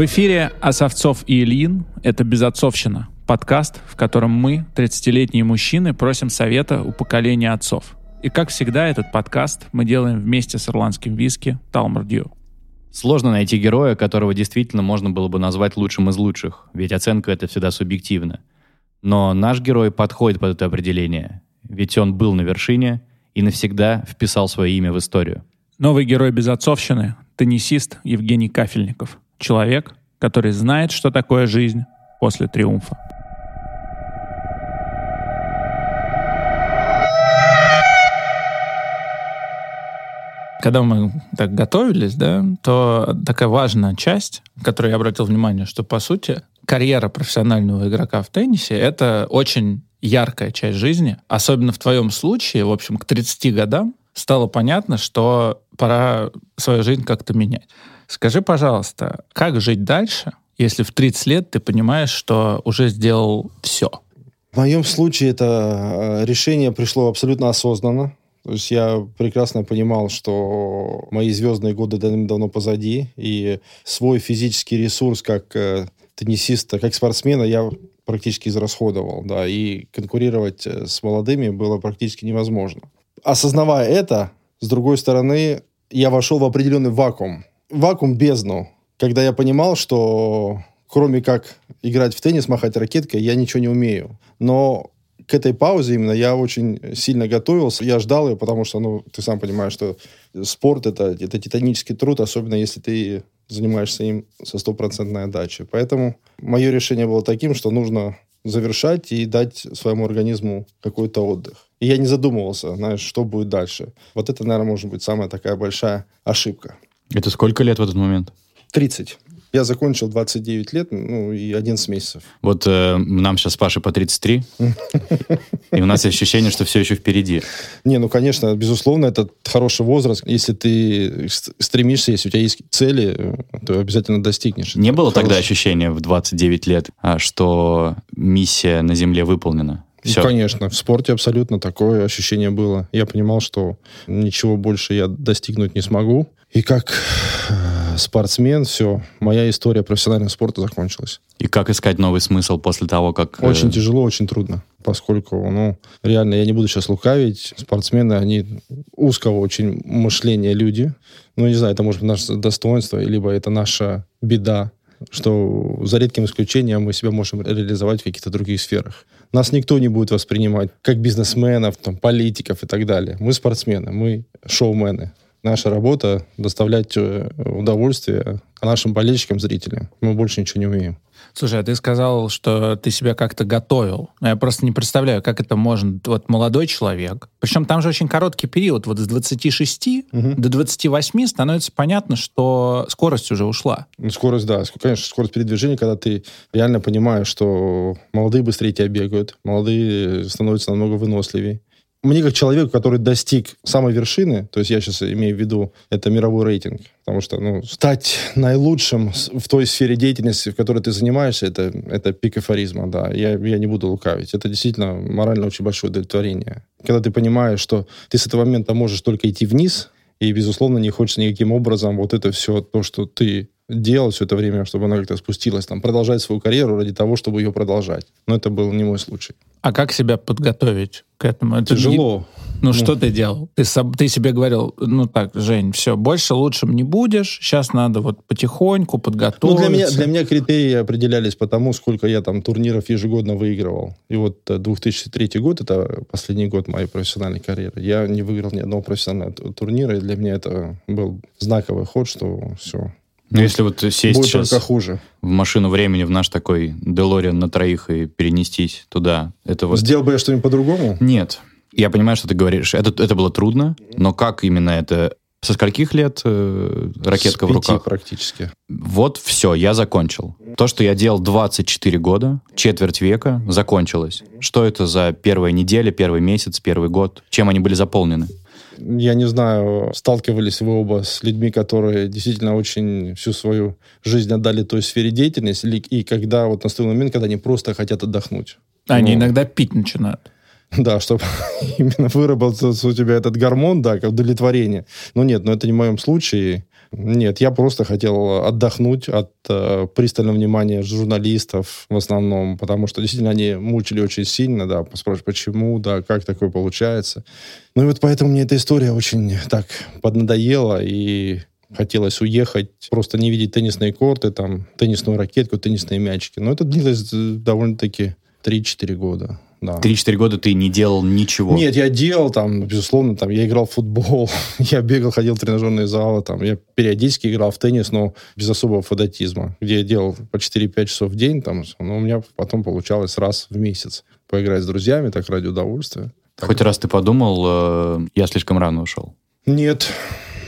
В эфире Осовцов и Ильин. Это «Безотцовщина» — подкаст, в котором мы, 30-летние мужчины, просим совета у поколения отцов. И, как всегда, этот подкаст мы делаем вместе с ирландским виски Талмар Дью. Сложно найти героя, которого действительно можно было бы назвать лучшим из лучших, ведь оценка — это всегда субъективно. Но наш герой подходит под это определение, ведь он был на вершине и навсегда вписал свое имя в историю. Новый герой безотцовщины — теннисист Евгений Кафельников. Человек, который знает, что такое жизнь после триумфа. Когда мы так готовились, да, то такая важная часть, которую я обратил внимание, что, по сути, карьера профессионального игрока в теннисе — это очень яркая часть жизни. Особенно в твоем случае, в общем, к 30 годам стало понятно, что пора свою жизнь как-то менять. Скажи, пожалуйста, как жить дальше, если в 30 лет ты понимаешь, что уже сделал все? В моем случае это э, решение пришло абсолютно осознанно. То есть я прекрасно понимал, что мои звездные годы давно позади, и свой физический ресурс как э, теннисиста, как спортсмена я практически израсходовал, да, и конкурировать э, с молодыми было практически невозможно. Осознавая это, с другой стороны, я вошел в определенный вакуум. Вакуум бездну, когда я понимал, что кроме как играть в теннис, махать ракеткой, я ничего не умею. Но к этой паузе именно я очень сильно готовился. Я ждал ее, потому что, ну, ты сам понимаешь, что спорт это, это титанический труд, особенно если ты занимаешься им со стопроцентной отдачей. Поэтому мое решение было таким, что нужно завершать и дать своему организму какой-то отдых. И я не задумывался, знаешь, что будет дальше. Вот это, наверное, может быть самая такая большая ошибка. Это сколько лет в этот момент? 30. Я закончил 29 лет, ну, и 11 месяцев. Вот э, нам сейчас Паше по 33, и у нас ощущение, что все еще впереди. Не, ну, конечно, безусловно, это хороший возраст. Если ты стремишься, если у тебя есть цели, то обязательно достигнешь. Не было тогда ощущения в 29 лет, а, что миссия на Земле выполнена? Все. Ну, конечно, в спорте абсолютно такое ощущение было. Я понимал, что ничего больше я достигнуть не смогу. И как спортсмен, все, моя история профессионального спорта закончилась. И как искать новый смысл после того, как... Э, очень тяжело, очень трудно, поскольку, ну, реально, я не буду сейчас лукавить, спортсмены, они узкого очень мышления люди. Ну, не знаю, это может быть наше достоинство, либо это наша беда, что за редким исключением мы себя можем реализовать в каких-то других сферах. Нас никто не будет воспринимать как бизнесменов, там, политиков и так далее. Мы спортсмены, мы шоумены наша работа доставлять э, удовольствие нашим болельщикам, зрителям. Мы больше ничего не умеем. Слушай, а ты сказал, что ты себя как-то готовил. Я просто не представляю, как это можно. Вот молодой человек, причем там же очень короткий период, вот с 26 угу. до 28 становится понятно, что скорость уже ушла. Ну, скорость, да. Конечно, скорость передвижения, когда ты реально понимаешь, что молодые быстрее тебя бегают, молодые становятся намного выносливее мне как человеку, который достиг самой вершины, то есть я сейчас имею в виду, это мировой рейтинг, потому что ну, стать наилучшим в той сфере деятельности, в которой ты занимаешься, это, это пик эфоризма, да, я, я не буду лукавить. Это действительно морально очень большое удовлетворение. Когда ты понимаешь, что ты с этого момента можешь только идти вниз, и, безусловно, не хочется никаким образом вот это все, то, что ты делал все это время, чтобы она как-то спустилась, там, продолжать свою карьеру ради того, чтобы ее продолжать. Но это был не мой случай. А как себя подготовить к этому? Это Тяжело. Не... Ну, ну, что ты делал? Ты, ты себе говорил, ну так, Жень, все, больше лучшим не будешь, сейчас надо вот потихоньку подготовиться. Ну, для меня, для меня критерии определялись по тому, сколько я там турниров ежегодно выигрывал. И вот 2003 э, год, это последний год моей профессиональной карьеры, я не выиграл ни одного профессионального турнира, и для меня это был знаковый ход, что все, ну, если вот сесть Будет сейчас только хуже. в машину времени, в наш такой Делориан на троих и перенестись туда, это вот... Сделал бы я что-нибудь по-другому? Нет. Я понимаю, что ты говоришь. Это, это было трудно, но как именно это... Со скольких лет э, ракетка С в руках? практически. Вот все, я закончил. То, что я делал 24 года, четверть века, закончилось. Что это за первая неделя, первый месяц, первый год? Чем они были заполнены? Я не знаю, сталкивались вы оба с людьми, которые действительно очень всю свою жизнь отдали той сфере деятельности, и когда вот наступил момент, когда они просто хотят отдохнуть. Они ну, иногда пить начинают. Да, чтобы именно выработался у тебя этот гормон, да, как удовлетворение. Но нет, но это не в моем случае. Нет, я просто хотел отдохнуть от э, пристального внимания журналистов в основном, потому что действительно они мучили очень сильно, да, спрашивать, почему, да, как такое получается. Ну и вот поэтому мне эта история очень так поднадоела, и хотелось уехать, просто не видеть теннисные корты, там, теннисную ракетку, теннисные мячики. Но это длилось довольно-таки 3-4 года да. 3-4 года ты не делал ничего? Нет, я делал, там, безусловно, там, я играл в футбол, я бегал, ходил в тренажерные залы, там, я периодически играл в теннис, но без особого фанатизма, где я делал по 4-5 часов в день, там, но у меня потом получалось раз в месяц поиграть с друзьями, так ради удовольствия. Так. Хоть раз ты подумал, э, я слишком рано ушел? Нет,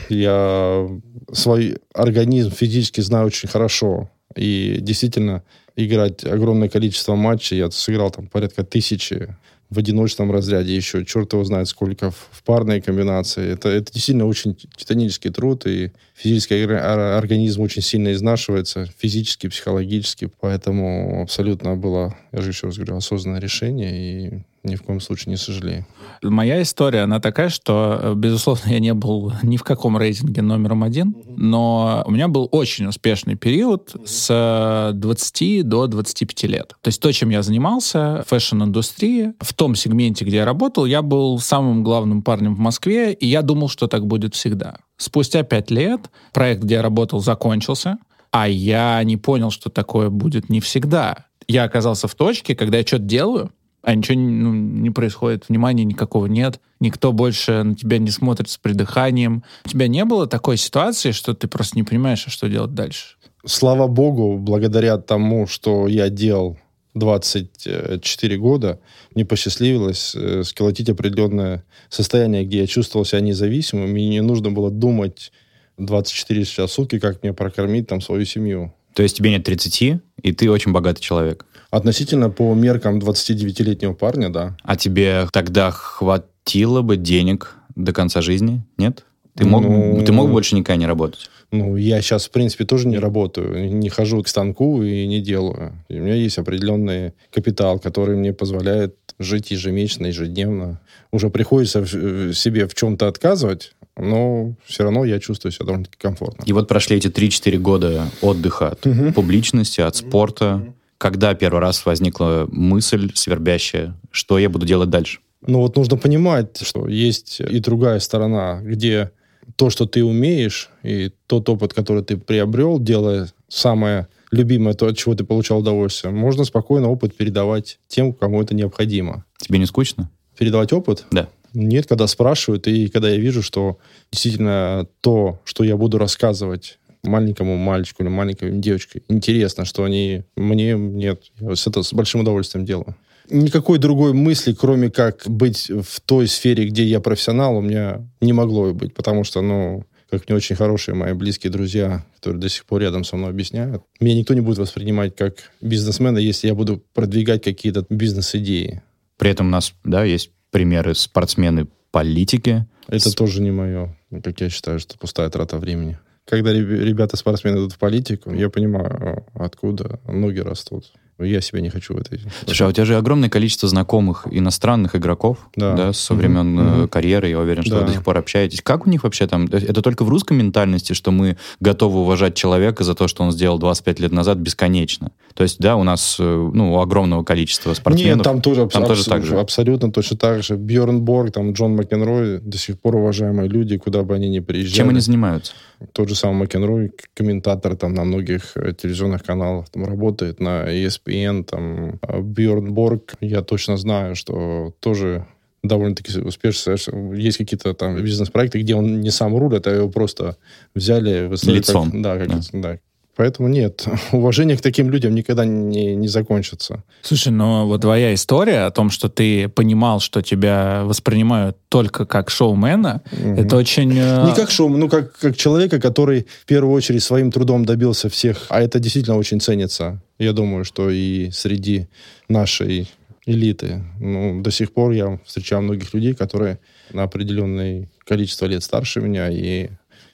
я свой организм физически знаю очень хорошо. И действительно, играть огромное количество матчей. Я сыграл там порядка тысячи в одиночном разряде еще, черт его знает сколько, в, парной комбинации. Это, это действительно очень титанический труд, и физический организм очень сильно изнашивается, физически, психологически, поэтому абсолютно было, я же еще раз говорю, осознанное решение, и ни в коем случае не сожалею. Моя история, она такая, что, э, безусловно, я не был ни в каком рейтинге номером один, но у меня был очень успешный период с 20 до 25 лет. То есть то, чем я занимался, fashion-индустрии, в том сегменте, где я работал, я был самым главным парнем в Москве, и я думал, что так будет всегда. Спустя пять лет проект, где я работал, закончился, а я не понял, что такое будет не всегда. Я оказался в точке, когда я что-то делаю, а ничего ну, не происходит, внимания никакого нет, никто больше на тебя не смотрит с придыханием. У тебя не было такой ситуации, что ты просто не понимаешь, а что делать дальше? Слава богу, благодаря тому, что я делал 24 года, мне посчастливилось э, сколотить определенное состояние, где я чувствовал себя независимым, мне не нужно было думать 24 часа в сутки, как мне прокормить там свою семью. То есть тебе нет 30, и ты очень богатый человек? Относительно по меркам 29-летнего парня, да. А тебе тогда хватило бы денег до конца жизни? Нет? Ты мог, ну, ты мог больше никогда не работать? Ну, я сейчас, в принципе, тоже не работаю, не хожу к станку и не делаю. И у меня есть определенный капитал, который мне позволяет жить ежемесячно, ежедневно. Уже приходится себе в чем-то отказывать, но все равно я чувствую себя довольно-таки комфортно. И вот прошли эти 3-4 года отдыха от угу. публичности, от спорта. Угу. Когда первый раз возникла мысль свербящая, что я буду делать дальше? Ну вот нужно понимать, что есть и другая сторона, где то, что ты умеешь, и тот опыт, который ты приобрел, делая самое любимое, то, от чего ты получал удовольствие, можно спокойно опыт передавать тем, кому это необходимо. Тебе не скучно? Передавать опыт? Да. Нет, когда спрашивают, и когда я вижу, что действительно то, что я буду рассказывать маленькому мальчику или маленькой девочке интересно, что они мне нет. Я это с большим удовольствием делаю. Никакой другой мысли, кроме как быть в той сфере, где я профессионал, у меня не могло быть, потому что, ну, как не очень хорошие мои близкие друзья, которые до сих пор рядом со мной объясняют, меня никто не будет воспринимать как бизнесмена, если я буду продвигать какие-то бизнес-идеи. При этом у нас, да, есть примеры спортсмены политики. Это с... тоже не мое. Как я считаю, что пустая трата времени когда ребята-спортсмены идут в политику, я понимаю, откуда ноги растут. Я себя не хочу в этой... Слушай, а у тебя же огромное количество знакомых иностранных игроков, да, да со времен mm-hmm. карьеры, я уверен, что да. вы до сих пор общаетесь. Как у них вообще там... Это только в русской ментальности, что мы готовы уважать человека за то, что он сделал 25 лет назад бесконечно. То есть, да, у нас, э, ну, огромного количества спортсменов... Нет, там тоже, там абс- тоже так же. Абсолютно точно так же. Бьерн Борг, там, Джон Макенрой, до сих пор уважаемые люди, куда бы они ни приезжали. Чем они занимаются? Тот же самый Макенрой, комментатор там на многих э, телевизионных каналах, там работает на ESPN, там, а Бьерн Борг, я точно знаю, что тоже довольно-таки успешно. Есть какие-то там бизнес-проекты, где он не сам рулит, а его просто взяли... Лицом. Как, да, как, да. да, Поэтому нет, уважение к таким людям никогда не, не закончится. Слушай, но вот твоя история о том, что ты понимал, что тебя воспринимают только как шоумена, угу. это очень... Э, не как шоумен, ну как, как человека, который в первую очередь своим трудом добился всех. А это действительно очень ценится. Я думаю, что и среди нашей элиты. Ну, до сих пор я встречаю многих людей, которые на определенное количество лет старше меня и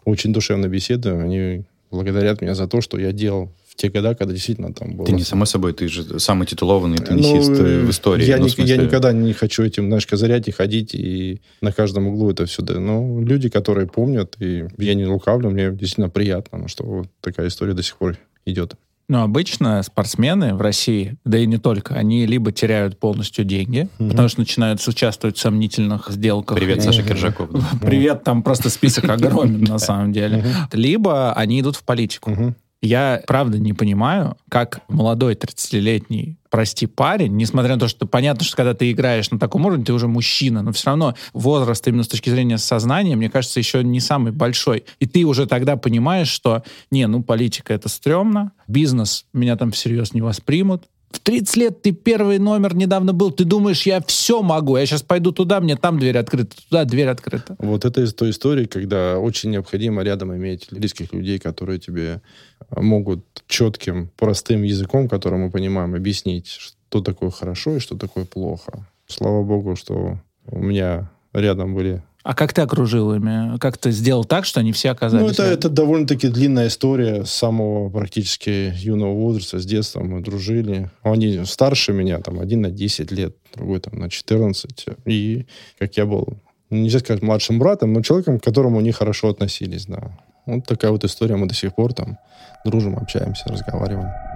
очень душевно беседуем. Они благодарят меня за то, что я делал в те года, когда действительно там было... Ты не само собой, ты же самый титулованный теннисист ну, в истории. Я, ну, не, смысле... я никогда не хочу этим, знаешь, козырять и ходить, и на каждом углу это все. Но люди, которые помнят, и я не лукавлю, мне действительно приятно, что вот такая история до сих пор идет. Но обычно спортсмены в России, да и не только, они либо теряют полностью деньги, mm-hmm. потому что начинают участвовать в сомнительных сделках. Привет, Саша Киржаков. Привет, там просто список огромен на самом деле. Либо они идут в политику. Я, правда, не понимаю, как молодой 30-летний, прости, парень, несмотря на то, что понятно, что когда ты играешь на таком уровне, ты уже мужчина, но все равно возраст именно с точки зрения сознания, мне кажется, еще не самый большой. И ты уже тогда понимаешь, что, не, ну, политика — это стрёмно, бизнес меня там всерьез не воспримут, в 30 лет ты первый номер недавно был, ты думаешь, я все могу, я сейчас пойду туда, мне там дверь открыта, туда дверь открыта. Вот это из той истории, когда очень необходимо рядом иметь близких людей, которые тебе могут четким, простым языком, который мы понимаем, объяснить, что такое хорошо и что такое плохо. Слава богу, что у меня рядом были а как ты окружил ими? Как ты сделал так, что они все оказались? Ну, это, это довольно-таки длинная история с самого практически юного возраста. С детства мы дружили. Они старше меня, там, один на 10 лет, другой там на 14. И как я был, нельзя сказать младшим братом, но человеком, к которому они хорошо относились, да. Вот такая вот история. Мы до сих пор там дружим, общаемся, разговариваем.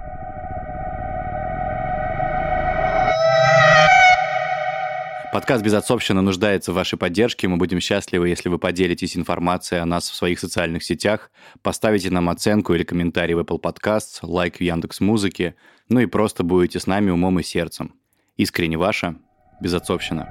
Подкаст «Безотцовщина» нуждается в вашей поддержке. Мы будем счастливы, если вы поделитесь информацией о нас в своих социальных сетях, поставите нам оценку или комментарий в Apple Podcasts, лайк в Яндекс Музыке, ну и просто будете с нами умом и сердцем. Искренне ваша «Безотцовщина».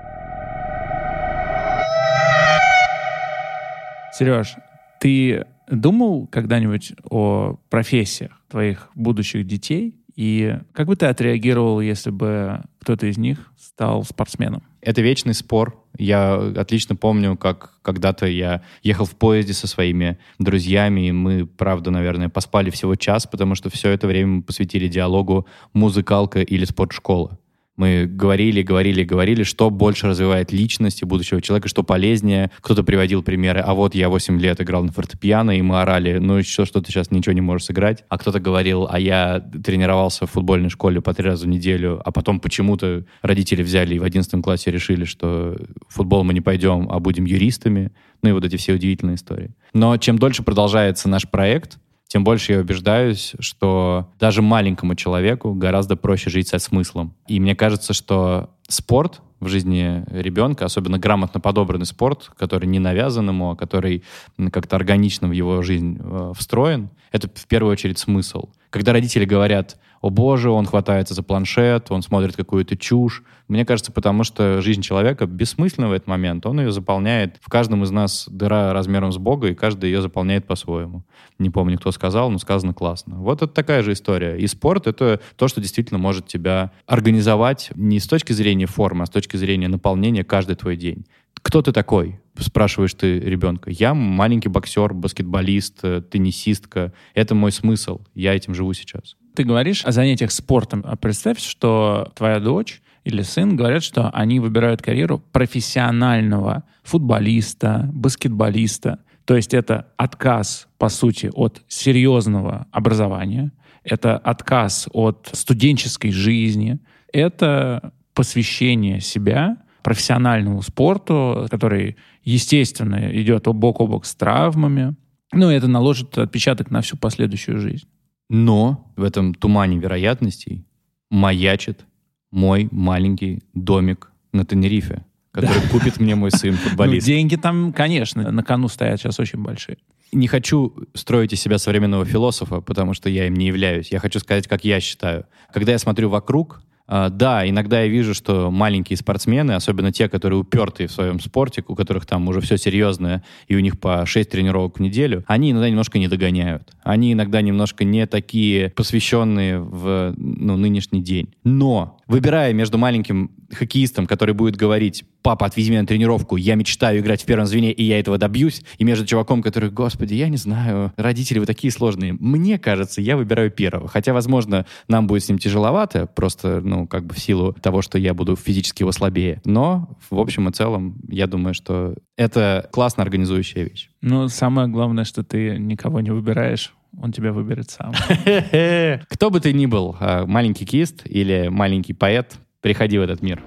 Сереж, ты думал когда-нибудь о профессиях твоих будущих детей? И как бы ты отреагировал, если бы кто-то из них стал спортсменом? Это вечный спор. Я отлично помню, как когда-то я ехал в поезде со своими друзьями, и мы, правда, наверное, поспали всего час, потому что все это время мы посвятили диалогу «музыкалка» или «спортшкола». Мы говорили, говорили, говорили, что больше развивает личность будущего человека, что полезнее. Кто-то приводил примеры, а вот я 8 лет играл на фортепиано, и мы орали, ну еще что ты сейчас ничего не можешь сыграть. А кто-то говорил, а я тренировался в футбольной школе по три раза в неделю, а потом почему-то родители взяли и в 11 классе решили, что в футбол мы не пойдем, а будем юристами. Ну и вот эти все удивительные истории. Но чем дольше продолжается наш проект, тем больше я убеждаюсь, что даже маленькому человеку гораздо проще жить со смыслом. И мне кажется, что спорт в жизни ребенка, особенно грамотно подобранный спорт, который не навязан ему, а который как-то органично в его жизнь э, встроен, это в первую очередь смысл. Когда родители говорят, о боже, он хватается за планшет, он смотрит какую-то чушь. Мне кажется, потому что жизнь человека бессмысленна в этот момент. Он ее заполняет. В каждом из нас дыра размером с Бога, и каждый ее заполняет по-своему. Не помню, кто сказал, но сказано классно. Вот это такая же история. И спорт — это то, что действительно может тебя организовать не с точки зрения формы, а с точки зрения наполнения каждый твой день. Кто ты такой? Спрашиваешь ты ребенка. Я маленький боксер, баскетболист, э, теннисистка. Это мой смысл. Я этим живу сейчас. Ты говоришь о занятиях спортом. А представь, что твоя дочь или сын говорят, что они выбирают карьеру профессионального футболиста, баскетболиста. То есть это отказ, по сути, от серьезного образования, это отказ от студенческой жизни, это посвящение себя профессиональному спорту, который, естественно, идет бок о бок с травмами. Ну, это наложит отпечаток на всю последующую жизнь. Но в этом тумане вероятностей маячит мой маленький домик на Тенерифе, который да. купит мне мой сын, футболист. Ну, деньги там, конечно, на кону стоят сейчас очень большие. Не хочу строить из себя современного философа, потому что я им не являюсь. Я хочу сказать, как я считаю. Когда я смотрю вокруг, да, иногда я вижу, что маленькие спортсмены, особенно те, которые упертые в своем спорте, у которых там уже все серьезное, и у них по 6 тренировок в неделю, они иногда немножко не догоняют. Они иногда немножко не такие посвященные в ну, нынешний день. Но выбирая между маленьким хоккеистом, который будет говорить, папа, отвези меня на тренировку, я мечтаю играть в первом звене, и я этого добьюсь, и между чуваком, который, господи, я не знаю, родители вы такие сложные. Мне кажется, я выбираю первого. Хотя, возможно, нам будет с ним тяжеловато, просто, ну, как бы в силу того, что я буду физически его слабее. Но, в общем и целом, я думаю, что это классно организующая вещь. Ну, самое главное, что ты никого не выбираешь он тебя выберет сам. Кто бы ты ни был, а, маленький кист или маленький поэт, приходи в этот мир.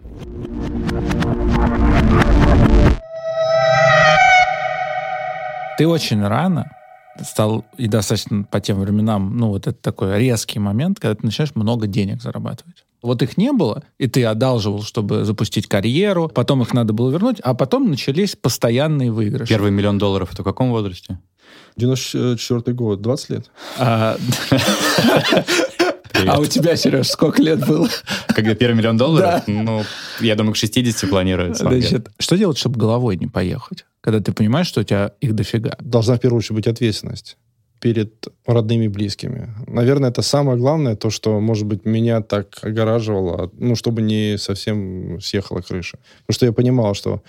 Ты очень рано стал, и достаточно по тем временам, ну, вот это такой резкий момент, когда ты начинаешь много денег зарабатывать. Вот их не было, и ты одалживал, чтобы запустить карьеру, потом их надо было вернуть, а потом начались постоянные выигрыши. Первый миллион долларов это в каком возрасте? 94 год, 20 лет. А, а у тебя, Сереж, сколько лет было? Когда первый миллион долларов? Ну, я думаю, к 60 планируется. Значит, что делать, чтобы головой не поехать? Когда ты понимаешь, что у тебя их дофига. Должна в первую очередь быть ответственность перед родными и близкими. Наверное, это самое главное, то, что, может быть, меня так огораживало, ну, чтобы не совсем съехала крыша. Потому что я понимал, что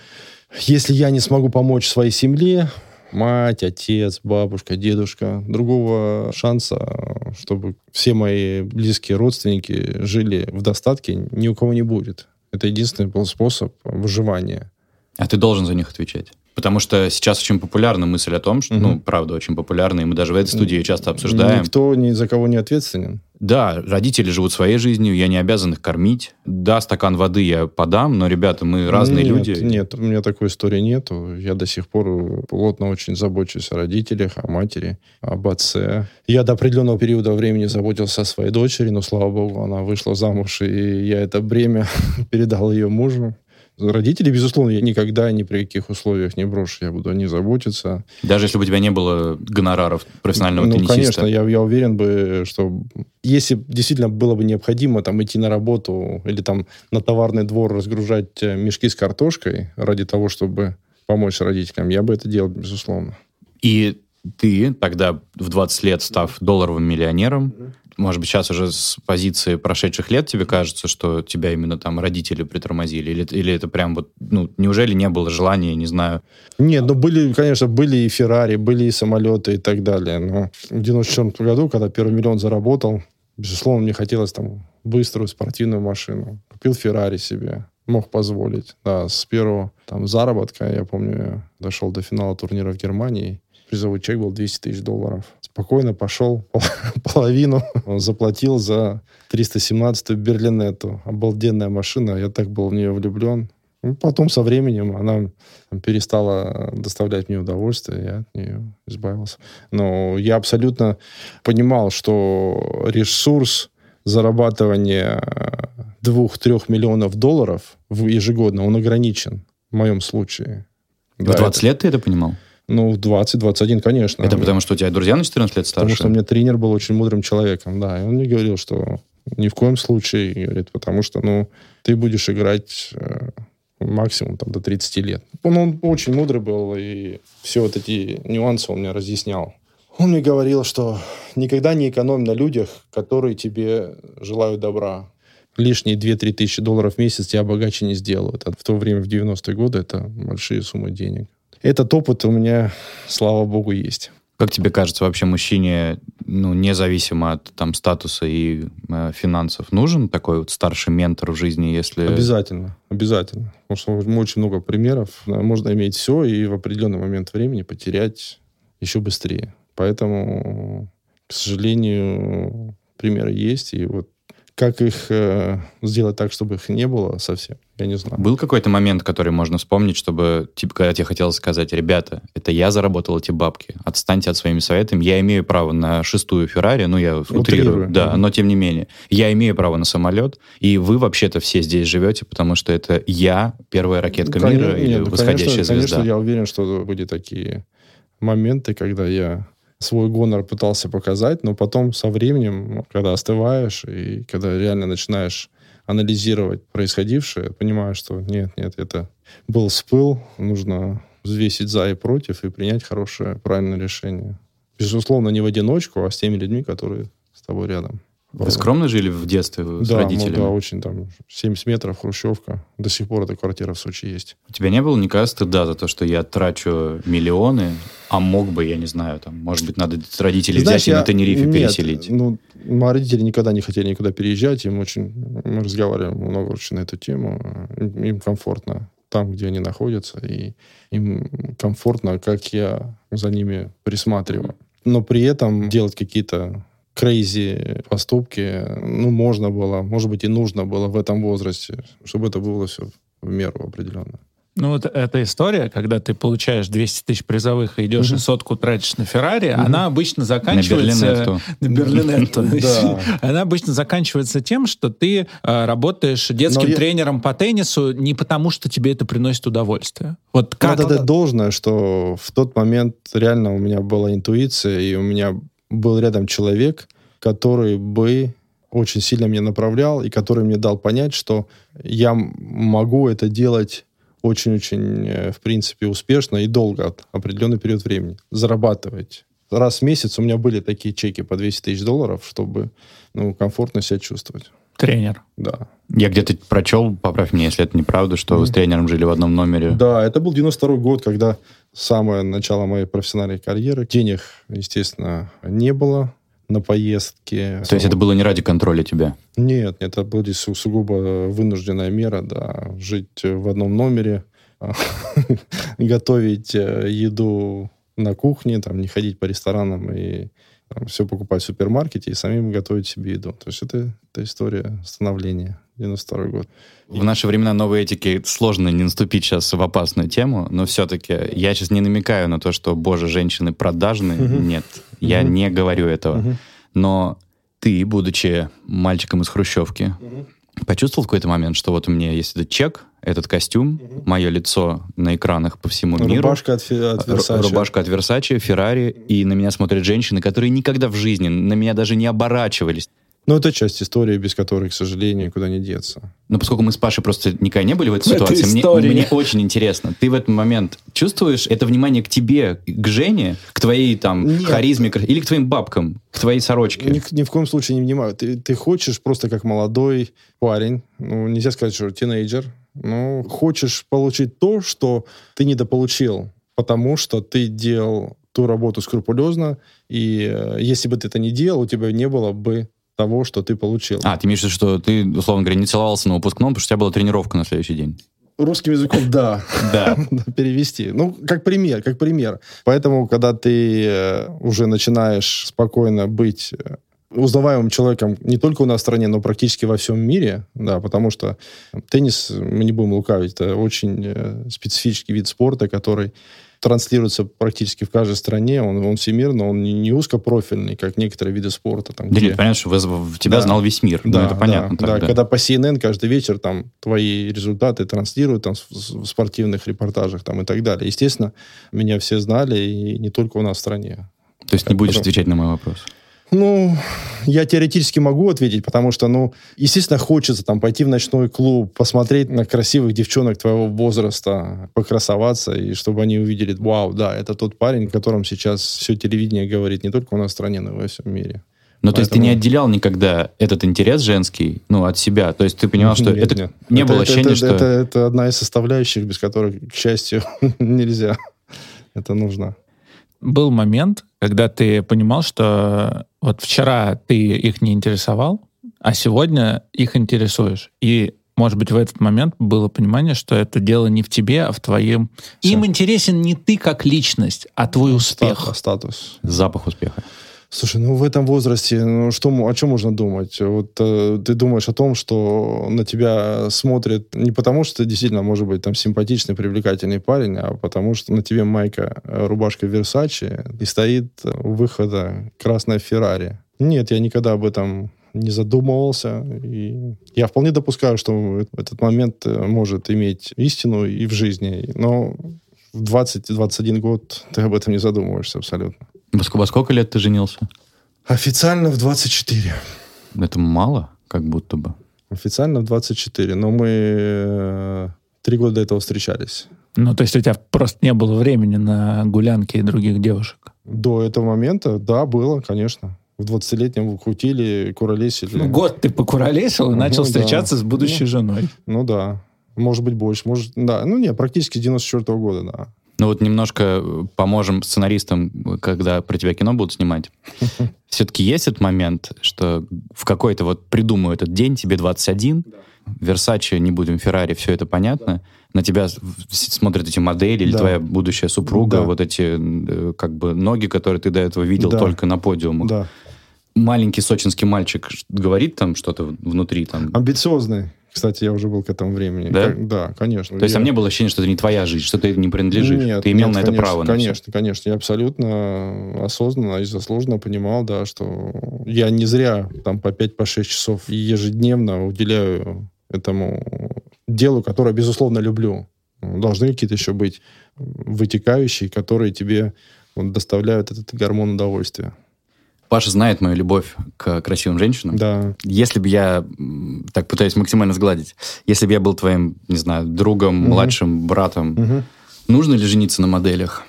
если я не смогу помочь своей семье, мать, отец, бабушка, дедушка. Другого шанса, чтобы все мои близкие родственники жили в достатке, ни у кого не будет. Это единственный был способ выживания. А ты должен за них отвечать. Потому что сейчас очень популярна мысль о том, что, угу. ну, правда, очень популярна, и мы даже в этой студии часто обсуждаем. Никто ни за кого не ответственен. Да, родители живут своей жизнью, я не обязан их кормить. Да, стакан воды я подам, но, ребята, мы разные нет, люди. Нет, у меня такой истории нету. Я до сих пор плотно очень забочусь о родителях, о матери, об отце. Я до определенного периода времени заботился о своей дочери, но, слава богу, она вышла замуж, и я это бремя передал ее мужу. Родители, безусловно, я никогда ни при каких условиях не брошу. Я буду о них заботиться. Даже если бы у тебя не было гонораров профессионального ну, теннисиста? конечно, я, я уверен бы, что если действительно было бы необходимо там идти на работу или там на товарный двор разгружать э, мешки с картошкой ради того, чтобы помочь родителям, я бы это делал, безусловно. И ты тогда в 20 лет, став долларовым миллионером, может быть, сейчас уже с позиции прошедших лет тебе кажется, что тебя именно там родители притормозили? Или, или это прям вот, ну, неужели не было желания, не знаю? Нет, ну были, конечно, были и Феррари, были и самолеты и так далее. Но в 94 году, когда первый миллион заработал, безусловно, мне хотелось там быструю спортивную машину. Купил Феррари себе мог позволить. Да, с первого там заработка, я помню, дошел до финала турнира в Германии. Призовой чек был 200 тысяч долларов спокойно пошел половину, заплатил за 317-ю Берлинету. Обалденная машина, я так был в нее влюблен. Ну, потом со временем она перестала доставлять мне удовольствие, я от нее избавился. Но я абсолютно понимал, что ресурс зарабатывания двух-трех миллионов долларов ежегодно, он ограничен в моем случае. В да, 20 это... лет ты это понимал? Ну, 20-21, конечно. Это потому, что у тебя друзья на 14 лет старше? Потому что у меня тренер был очень мудрым человеком, да. И он мне говорил, что ни в коем случае, говорит, потому что, ну, ты будешь играть э, максимум там до 30 лет. Он, он очень мудрый был, и все вот эти нюансы он мне разъяснял. Он мне говорил, что никогда не экономь на людях, которые тебе желают добра. Лишние 2-3 тысячи долларов в месяц тебя богаче не сделают. А в то время, в 90-е годы, это большие суммы денег этот опыт у меня, слава богу, есть. Как тебе кажется, вообще мужчине, ну, независимо от там статуса и э, финансов, нужен такой вот старший ментор в жизни, если... Обязательно, обязательно. Потому что очень много примеров. Можно иметь все и в определенный момент времени потерять еще быстрее. Поэтому, к сожалению, примеры есть. И вот как их э, сделать так, чтобы их не было совсем, я не знаю. Был какой-то момент, который можно вспомнить, чтобы, типа, когда тебе хотелось сказать, ребята, это я заработал эти бабки, отстаньте от своими советами, я имею право на шестую Феррари, ну, я утрирую, утрирую да, но тем не менее, я имею право на самолет, и вы вообще-то все здесь живете, потому что это я, первая ракетка ну, мира или нет, восходящая конечно, звезда. Конечно, я уверен, что были такие моменты, когда я свой гонор пытался показать, но потом со временем, когда остываешь и когда реально начинаешь анализировать происходившее, понимаешь, что нет, нет, это был спыл, нужно взвесить за и против и принять хорошее, правильное решение. Безусловно, не в одиночку, а с теми людьми, которые с тобой рядом. Вы скромно жили в детстве с да, родителями? Ну, да, очень там 70 метров, хрущевка. До сих пор эта квартира в Сочи есть. У тебя не было никогда стыда за то, что я трачу миллионы, а мог бы, я не знаю, там, может быть, надо родителей Знаешь, взять я... и на Тенерифе Нет, переселить? ну, мои родители никогда не хотели никуда переезжать, им очень... Мы разговариваем много очень на эту тему. Им, им комфортно там, где они находятся, и им комфортно, как я за ними присматриваю. но при этом делать какие-то крейзи поступки, ну, можно было, может быть, и нужно было в этом возрасте, чтобы это было все в меру определенно. Ну, вот эта история, когда ты получаешь 200 тысяч призовых и идешь uh-huh. и сотку тратишь на Феррари, uh-huh. она обычно заканчивается... На Берлинетту. Она обычно заканчивается тем, что ты э, работаешь детским тренером по теннису не потому, что тебе это приносит удовольствие. Вот как... Надо дать должное, что в тот момент реально у меня была интуиция, и у меня был рядом человек, который бы очень сильно меня направлял и который мне дал понять, что я могу это делать очень-очень, э, в принципе, успешно и долго, определенный период времени, зарабатывать. Раз в месяц у меня были такие чеки по 200 тысяч долларов, чтобы ну, комфортно себя чувствовать. Тренер. Да. Я где-то прочел, поправь меня, если это неправда, что mm-hmm. вы с тренером жили в одном номере. Да, это был 92 год, когда самое начало моей профессиональной карьеры. Денег, естественно, не было на поездки. То есть это было не ради контроля тебя? Нет, это была су- сугубо вынужденная мера, да. Жить в одном номере, готовить э, еду на кухне, там, не ходить по ресторанам и там, все покупать в супермаркете и самим готовить себе еду. То есть это, это история становления, 92 год. В наши времена новой этики сложно не наступить сейчас в опасную тему, но все-таки я сейчас не намекаю на то, что, боже, женщины продажные. Угу. Нет, я не говорю этого. Но ты, будучи мальчиком из Хрущевки. Почувствовал в какой-то момент, что вот у меня есть этот чек, этот костюм, угу. мое лицо на экранах по всему Рубашка миру. Рубашка от, от Versace. Рубашка от Versace, Феррари, и на меня смотрят женщины, которые никогда в жизни на меня даже не оборачивались. Ну, это часть истории, без которой, к сожалению, никуда не деться. Но поскольку мы с Пашей просто никогда не были в этой в ситуации, мне, мне очень интересно. Ты в этот момент чувствуешь это внимание к тебе, к Жене, к твоей там Нет. харизме, или к твоим бабкам, к твоей сорочке? Ни, ни в коем случае не внимаю. Ты, ты хочешь просто как молодой парень, ну, нельзя сказать, что тинейджер, ну, хочешь получить то, что ты недополучил, потому что ты делал ту работу скрупулезно, и э, если бы ты это не делал, у тебя не было бы того, что ты получил. А, ты имеешь в виду, что ты, условно говоря, не целовался на выпускном, потому что у тебя была тренировка на следующий день? Русским языком, да. Да. Перевести. Ну, как пример, как пример. Поэтому, когда ты э, уже начинаешь спокойно быть э, узнаваемым человеком не только у нас в стране, но практически во всем мире, да, потому что теннис, мы не будем лукавить, это очень э, специфический вид спорта, который транслируется практически в каждой стране, он, он всемирный, он не, не узкопрофильный, как некоторые виды спорта. Там, да где... нет, понятно, что в тебя да. знал весь мир, да, ну, это понятно. Да, так, да, когда по CNN каждый вечер там твои результаты транслируют там, в, в спортивных репортажах там, и так далее. Естественно, меня все знали, и не только у нас в стране. То есть не будешь потом... отвечать на мой вопрос? Ну, я теоретически могу ответить, потому что, ну, естественно, хочется там пойти в ночной клуб, посмотреть на красивых девчонок твоего возраста, покрасоваться, и чтобы они увидели, вау, да, это тот парень, о котором сейчас все телевидение говорит не только у нас в стране, но и во всем мире. Ну, Поэтому... то есть ты не отделял никогда этот интерес женский, ну, от себя? То есть ты понимал, что нет, это нет. не это, было это, ощущения, это, что... Это, это одна из составляющих, без которых, к счастью, нельзя. Это нужно был момент, когда ты понимал, что вот вчера ты их не интересовал, а сегодня их интересуешь. И, может быть, в этот момент было понимание, что это дело не в тебе, а в твоем... Все. Им интересен не ты как личность, а твой успех. Статус. Запах успеха. Слушай, ну в этом возрасте, ну что, о чем можно думать? Вот э, ты думаешь о том, что на тебя смотрят не потому, что ты действительно, может быть, там симпатичный, привлекательный парень, а потому что на тебе майка, э, рубашка Версачи и стоит у выхода красная Феррари. Нет, я никогда об этом не задумывался. И я вполне допускаю, что этот момент э, может иметь истину и в жизни. Но в 20-21 год ты об этом не задумываешься абсолютно. Во сколько лет ты женился? Официально в 24. Это мало, как будто бы. Официально в 24, но мы э, три года до этого встречались. Ну, то есть у тебя просто не было времени на гулянки и других девушек? До этого момента, да, было, конечно. В 20-летнем вы крутили, куролесили. Ну, год ты покуролесил и ну, начал встречаться да. с будущей ну, женой. Ну да. Может быть, больше. Может, да. Ну, нет, практически с 94 -го года, да. Ну вот немножко э, поможем сценаристам, когда про тебя кино будут снимать. Все-таки есть этот момент, что в какой-то вот придумаю этот день, тебе 21, Версаче, не будем, Феррари, все это понятно. На тебя смотрят эти модели или твоя будущая супруга, вот эти э, как бы ноги, которые ты до этого видел только на подиумах. Маленький сочинский мальчик говорит там что-то внутри там. Амбициозный. Кстати, я уже был к этому времени. Да? Как- да, конечно. То есть Я- там не было ощущения, что это не твоя жизнь, что ты не принадлежишь. Нет, ты имел нет, на это конечно, право. на всё. Конечно, конечно. Я абсолютно осознанно и заслуженно понимал, да, что я не зря там по 5-6 часов ежедневно уделяю этому делу, которое, безусловно, люблю. Должны какие-то еще быть вытекающие, которые тебе вот, доставляют этот гормон удовольствия. Паша знает мою любовь к красивым женщинам. Да. Если бы я, так пытаюсь максимально сгладить, если бы я был твоим, не знаю, другом, Мгм. младшим братом, Мгм. нужно ли жениться на моделях?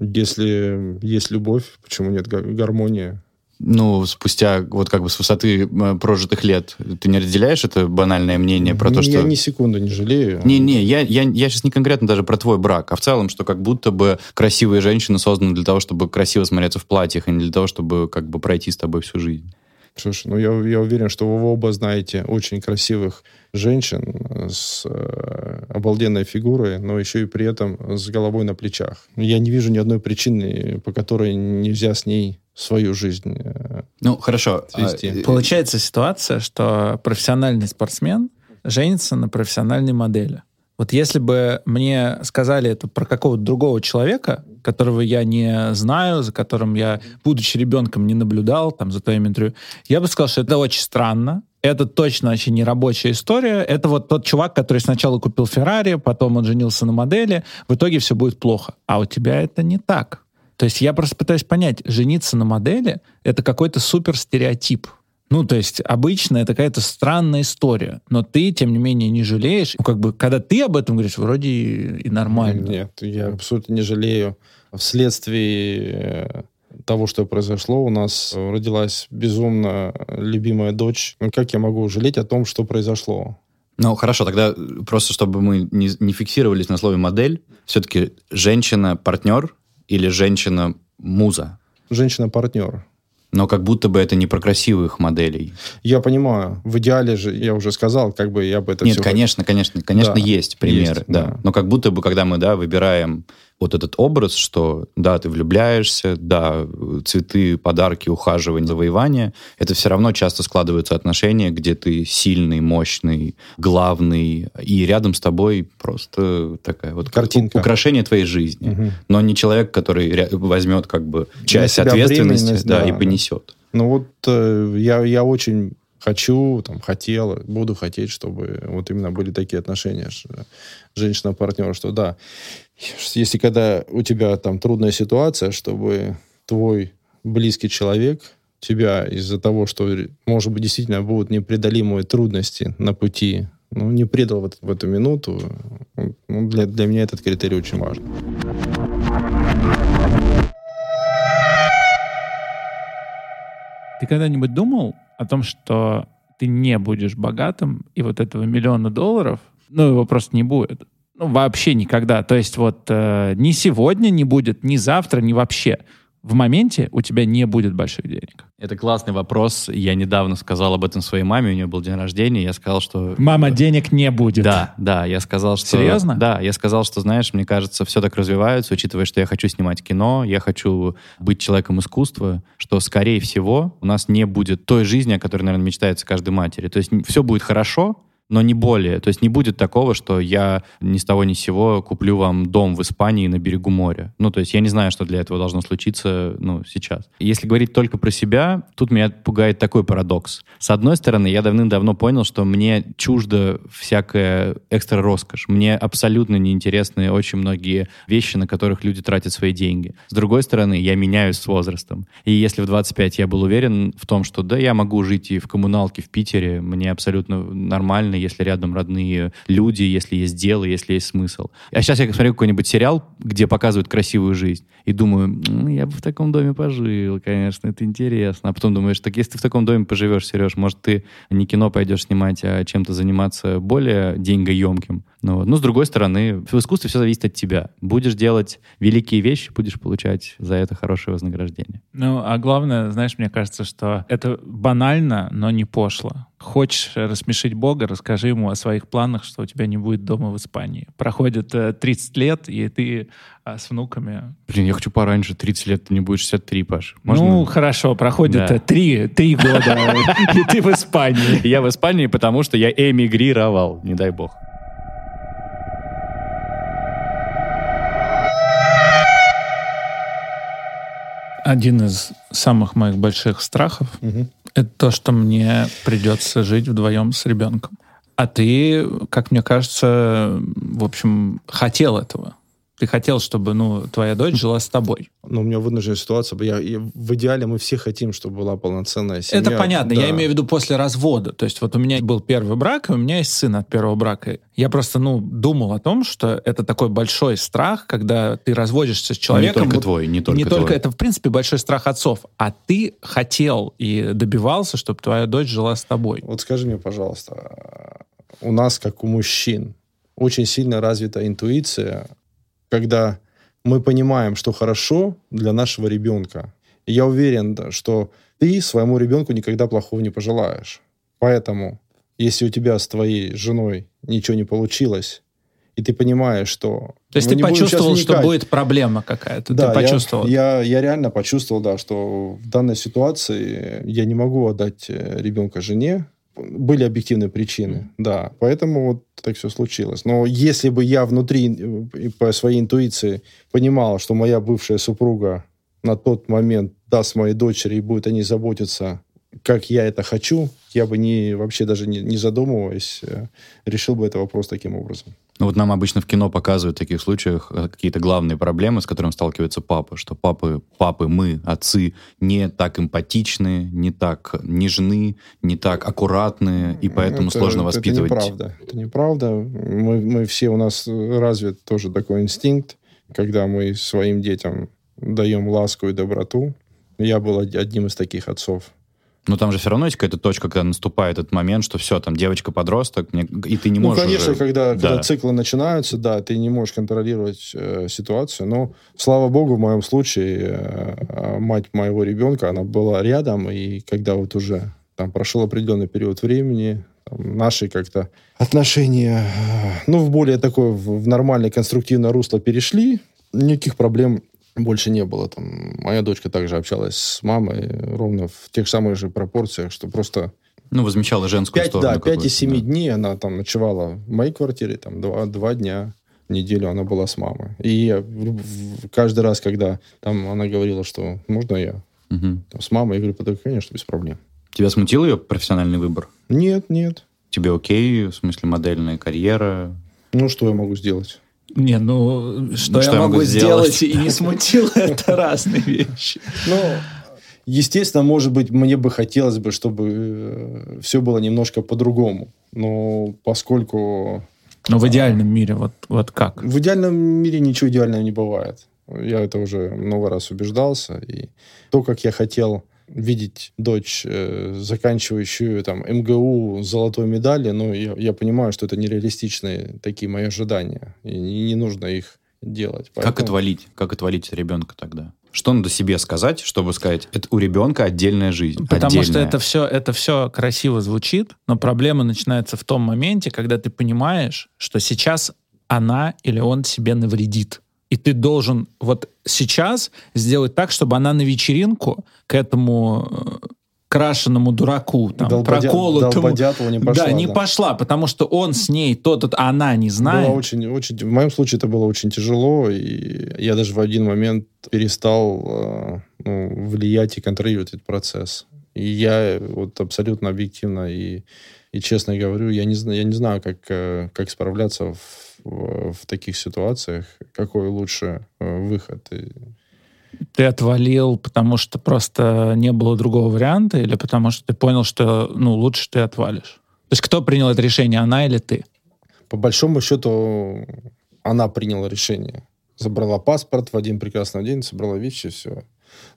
Если есть любовь, почему нет га- гармония? Ну, спустя вот как бы с высоты э, прожитых лет, ты не разделяешь это банальное мнение про то, что... Я ни секунды не жалею. Не-не, я, я, я сейчас не конкретно даже про твой брак, а в целом, что как будто бы красивые женщины созданы для того, чтобы красиво смотреться в платьях, а не для того, чтобы как бы пройти с тобой всю жизнь. Слушай, ну я, я уверен, что вы оба знаете очень красивых женщин с э, обалденной фигурой, но еще и при этом с головой на плечах. Я не вижу ни одной причины, по которой нельзя с ней свою жизнь. э, Ну, хорошо. Свести. а, э, Получается ситуация, что профессиональный спортсмен женится на профессиональной модели. Вот если бы мне сказали это про какого-то другого человека, которого я не знаю, за которым я, будучи ребенком, не наблюдал, там, за твоим интервью, я бы сказал, что это очень странно, это точно очень не рабочая история. Это вот тот чувак, который сначала купил Феррари, потом он женился на модели, в итоге все будет плохо. А у тебя это не так. То есть я просто пытаюсь понять, жениться на модели — это какой-то супер стереотип. Ну, то есть обычно это какая-то странная история, но ты, тем не менее, не жалеешь. Ну, как бы, когда ты об этом говоришь, вроде и, нормально. Нет, я абсолютно не жалею. Вследствие э, того, что произошло, у нас родилась безумно любимая дочь. Ну, как я могу жалеть о том, что произошло? Ну, хорошо, тогда просто, чтобы мы не, не фиксировались на слове модель, все-таки женщина-партнер или женщина-муза? Женщина-партнер. Но как будто бы это не про красивых моделей. Я понимаю, в идеале же, я уже сказал, как бы я бы это Нет, всё- конечно, конечно, конечно, Да, есть примеры, есть, да. да. Но как будто бы, когда мы, да, выбираем вот этот образ, что, да, ты влюбляешься, да, цветы, подарки, ухаживание, завоевание, это все равно часто складываются отношения, где ты сильный, мощный, главный, и рядом с тобой просто такая вот Картинка. украшение твоей жизни. Мгм. Но не человек, который возьмет как бы часть ответственности, да, да. и понесет. Ну вот э, я, я очень хочу, там, хотел, буду хотеть, чтобы вот именно были такие отношения, что женщина-партнер, что да, если когда у тебя там трудная ситуация, чтобы твой близкий человек тебя из-за того, что, может быть, действительно будут непреодолимые трудности на пути, ну, не предал в, эту- в эту минуту, ну, для, для меня этот критерий очень важен. Ты когда-нибудь думал о том, что ты не будешь богатым, и вот этого миллиона долларов, ну, его просто не будет? Ну, вообще никогда. То есть вот э, ни сегодня не будет, ни завтра, ни вообще. В моменте у тебя не будет больших денег. Это классный вопрос. Я недавно сказал об этом своей маме, у нее был день рождения, я сказал, что... Мама, денег не будет. Да, да, я сказал, что... Серьезно? Да, я сказал, что, знаешь, мне кажется, все так развивается, учитывая, что я хочу снимать кино, я хочу быть человеком искусства, что, скорее всего, у нас не будет той жизни, о которой, наверное, мечтается каждой матери. То есть все будет хорошо, но не более. То есть не будет такого, что я ни с того ни с сего куплю вам дом в Испании на берегу моря. Ну, то есть я не знаю, что для этого должно случиться, ну, сейчас. Если говорить только про себя, тут меня пугает такой парадокс. С одной стороны, я давным-давно понял, что мне чуждо всякая экстра роскошь. Мне абсолютно неинтересны очень многие вещи, на которых люди тратят свои деньги. С другой стороны, я меняюсь с возрастом. И если в 25 я был уверен в том, что да, я могу жить и в коммуналке в Питере, мне абсолютно нормально, если рядом родные люди, если есть дело, если есть смысл. А сейчас я смотрю какой-нибудь сериал, где показывают красивую жизнь, и думаю, «М, я бы в таком доме пожил, конечно, это интересно. А потом думаешь, так если ты в таком доме поживешь, Сереж, может, ты не кино пойдешь снимать, а чем-то заниматься более деньгоемким. Ну. Но с другой стороны, в искусстве все зависит от тебя. Будешь делать великие вещи, будешь получать за это хорошее вознаграждение. Ну, а главное, знаешь, мне кажется, что это банально, но не пошло. Хочешь рассмешить Бога, расскажи ему о своих планах, что у тебя не будет дома в Испании. Проходит э, 30 лет, и ты а, с внуками... Блин, я хочу пораньше, 30 лет, ты не будешь 63, Паш. Можно? Ну, хорошо, проходит Да. э, три, три года, и ты в Испании. Я в Испании, потому что я эмигрировал, не дай бог. Один из самых моих больших страхов Мгм. это то, что мне придется жить вдвоем с ребенком. А ты, как мне кажется, в общем, хотел этого. Ты хотел, чтобы ну, твоя дочь жила с тобой. Но у меня вынужденная ситуация. Я, я- в идеале мы все хотим, чтобы была полноценная семья. Это понятно. Да. Я имею в виду после развода. То есть вот у меня был первый брак, и у меня есть сын от первого брака. Я просто ну, думал о том, что это такой большой страх, когда ты разводишься с Ну, не человеком. только твой, не только не твой. только это, в принципе, большой страх отцов, а ты хотел и добивался, чтобы твоя дочь жила с тобой. Вот скажи мне, пожалуйста, у нас, как у мужчин, очень сильно развита интуиция, когда мы понимаем, что хорошо для нашего ребенка. И я уверен, что ты своему ребенку никогда плохого не пожелаешь. Поэтому, если у тебя с твоей женой ничего не получилось, и ты понимаешь, что... То есть ты почувствовал, что будет проблема какая-то. Да, ты я- почувствовал. Я, я, реально почувствовал, да, что в данной ситуации я не могу отдать э, ребенка жене. Были объективные причины, да. Поэтому вот так все случилось. Но если бы я внутри э, по своей интуиции понимал, что моя бывшая супруга на тот момент даст моей дочери и будет о ней заботиться, как я это хочу, я бы не, вообще даже не, не задумываясь, э, решил бы этот вопрос таким образом. Ну вот нам обычно в кино показывают в таких случаях э, какие-то главные проблемы, с которыми сталкивается папа, что папы, папы, мы, отцы, не так эмпатичны, не так нежны, не так аккуратны, и поэтому Это- сложно это воспитывать. неправда. Это неправда. Мы, мы все, у нас развит тоже такой инстинкт, когда мы своим детям даем ласку и доброту. Я был од- одним из таких отцов. Но там же все равно есть какая-то точка, когда наступает этот момент, что все, там девочка-подросток, мне- и ты не ну, можешь конечно, уже- когда, Да. когда циклы начинаются, да, ты не можешь контролировать э, ситуацию. Но, слава богу, в моем случае э, мать моего ребенка, она была рядом, и когда вот уже там прошел определенный период времени, там, наши как-то отношения, э, ну, в более такое, в, в нормальное конструктивное русло перешли, никаких проблем больше не было. Там, моя дочка также общалась с мамой ровно в тех самых же пропорциях, что просто Ну, возмещала женскую 5, сторону. да, 5 какую-то, из 7 да. дней она там ночевала в моей квартире, там два, два дня, неделю она была с мамой. И каждый раз, когда там она говорила, что можно я Мгм. там, с мамой, я говорю, «Да, конечно, без проблем. Тебя смутил ее профессиональный выбор? Нет, нет. Тебе окей, в смысле модельная карьера? Ну, что я могу сделать? Не, ну, что Ну, я что я могу могу сделать сделать? и не смутило, это разные вещи. Ну, естественно, может быть, мне бы хотелось бы, чтобы все было немножко по-другому. Но поскольку Но в идеальном мире вот, вот как? В идеальном мире ничего идеального не бывает. Я это уже много раз убеждался. И то, как я хотел видеть дочь, э, заканчивающую там МГУ золотой медали, ну, я, я понимаю, что это нереалистичные такие мои ожидания. И не, не нужно их делать. Как Поэтому- отвалить? Как отвалить ребенка тогда? Что надо себе сказать, чтобы сказать, это у ребенка отдельная жизнь? Потому что отдельная. это все, это все красиво звучит, но проблема начинается в том моменте, когда ты понимаешь, что сейчас она или он себе навредит. И ты должен вот сейчас сделать так, чтобы она на вечеринку к этому э, крашеному дураку, там, Долбодя- проколотому... Не пошла. да, не пошла, потому что он с ней, тот, тот, а она не знает. Было очень, очень, в моем случае это было очень тяжело, и я даже в один момент перестал э, ну, влиять и контролировать этот процесс. И я вот абсолютно объективно и, и честно говорю, я не знаю, я не знаю, как, э, как справляться в, в, в таких ситуациях, какой лучше э, выход. И Ты отвалил, потому что просто не было другого варианта, или потому что ты понял, что ну, лучше ты отвалишь? То есть кто принял это решение, она или ты? по большому счету она приняла решение. Забрала паспорт в один прекрасный день, собрала вещи, все.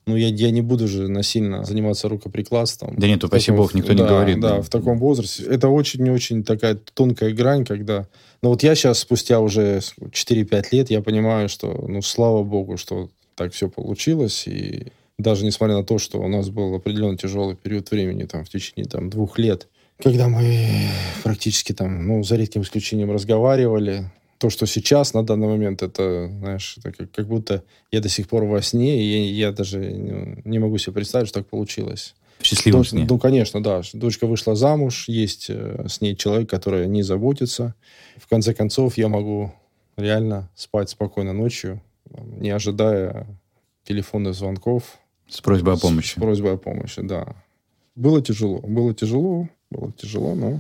Ну, я, я не буду же насильно заниматься рукоприкладством. Да нет, упаси бог, никто да, не говорит. Да, в таком возрасте. Это очень-очень такая тонкая грань, когда... Ну, вот я сейчас, спустя уже 4-5 лет, я понимаю, что, ну, слава богу, что так все получилось, и даже несмотря на то, что у нас был определенно тяжелый период времени, там, в течение, там, двух лет, когда мы практически там, ну, за редким исключением разговаривали, то, что сейчас, на данный момент, это, знаешь, это как, как будто я до сих пор во сне, и я, я даже ну, не могу себе представить, что так получилось. В счастливом ну, сне. Ну, конечно, да. Дочка вышла замуж, есть э, с ней человек, который не заботится. В конце концов, я могу реально спать спокойно ночью, не ожидая телефонных звонков. С просьбой о помощи. С, с просьбой о помощи, да. Было тяжело, было тяжело, было тяжело, но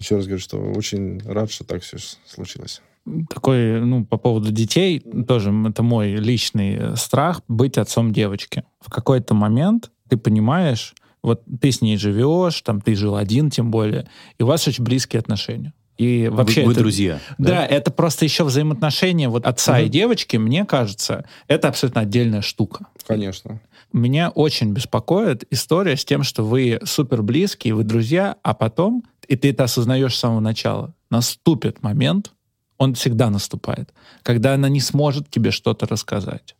еще раз говорю, что очень рад, что так все случилось такой, ну, по поводу детей, тоже это мой личный э, страх быть отцом девочки. В какой-то момент ты понимаешь, вот ты с ней живешь, там ты жил один тем более, и у вас очень близкие отношения. И вообще вы, вы это, друзья. Да, да, это просто еще взаимоотношения вот отца угу. и девочки, мне кажется, это абсолютно отдельная штука. Конечно. Меня очень беспокоит история с тем, что вы супер близкие, вы друзья, а потом, и ты это осознаешь с самого начала, наступит момент, он всегда наступает, когда она не сможет тебе что-то рассказать.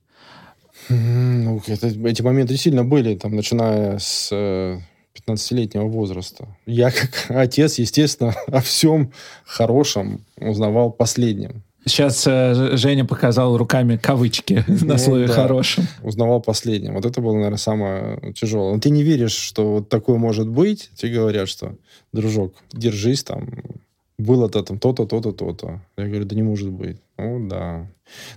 Ну, это, эти моменты сильно были, там, начиная с 15-летнего э, возраста. Я, как отец, естественно, о всем хорошем узнавал последним. Сейчас э, Женя показал руками кавычки ну, на слове да. «хорошем». Узнавал последним. Вот это было, наверное, самое тяжелое. Но ты не веришь, что вот такое может быть. Тебе говорят, что, дружок, держись там, было-то там то-то, то-то, то-то. Я говорю, да не может быть. Ну, да.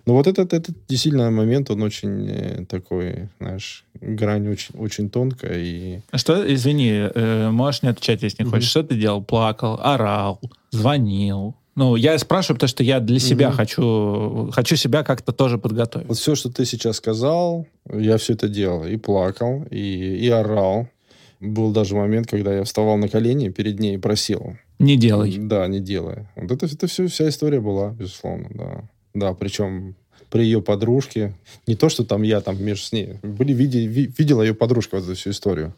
Но вот этот, этот действительно момент, он очень э, такой, знаешь, грань очень, очень тонкая. И... А что, извини, э, можешь не отвечать, если не хочешь. Mm-hmm. Что ты делал? Плакал, орал, звонил? Ну, я спрашиваю, потому что я для себя mm-hmm. хочу, хочу себя как-то тоже подготовить. Вот все, что ты сейчас сказал, я все это делал. И плакал, и, и орал. Был даже момент, когда я вставал на колени перед ней и просил не делай. Да, не делай. Вот это, это все, вся история была, безусловно, да. Да, причем при ее подружке, не то, что там я там между с ней, были, види, ви, видела ее подружка вот эту всю историю.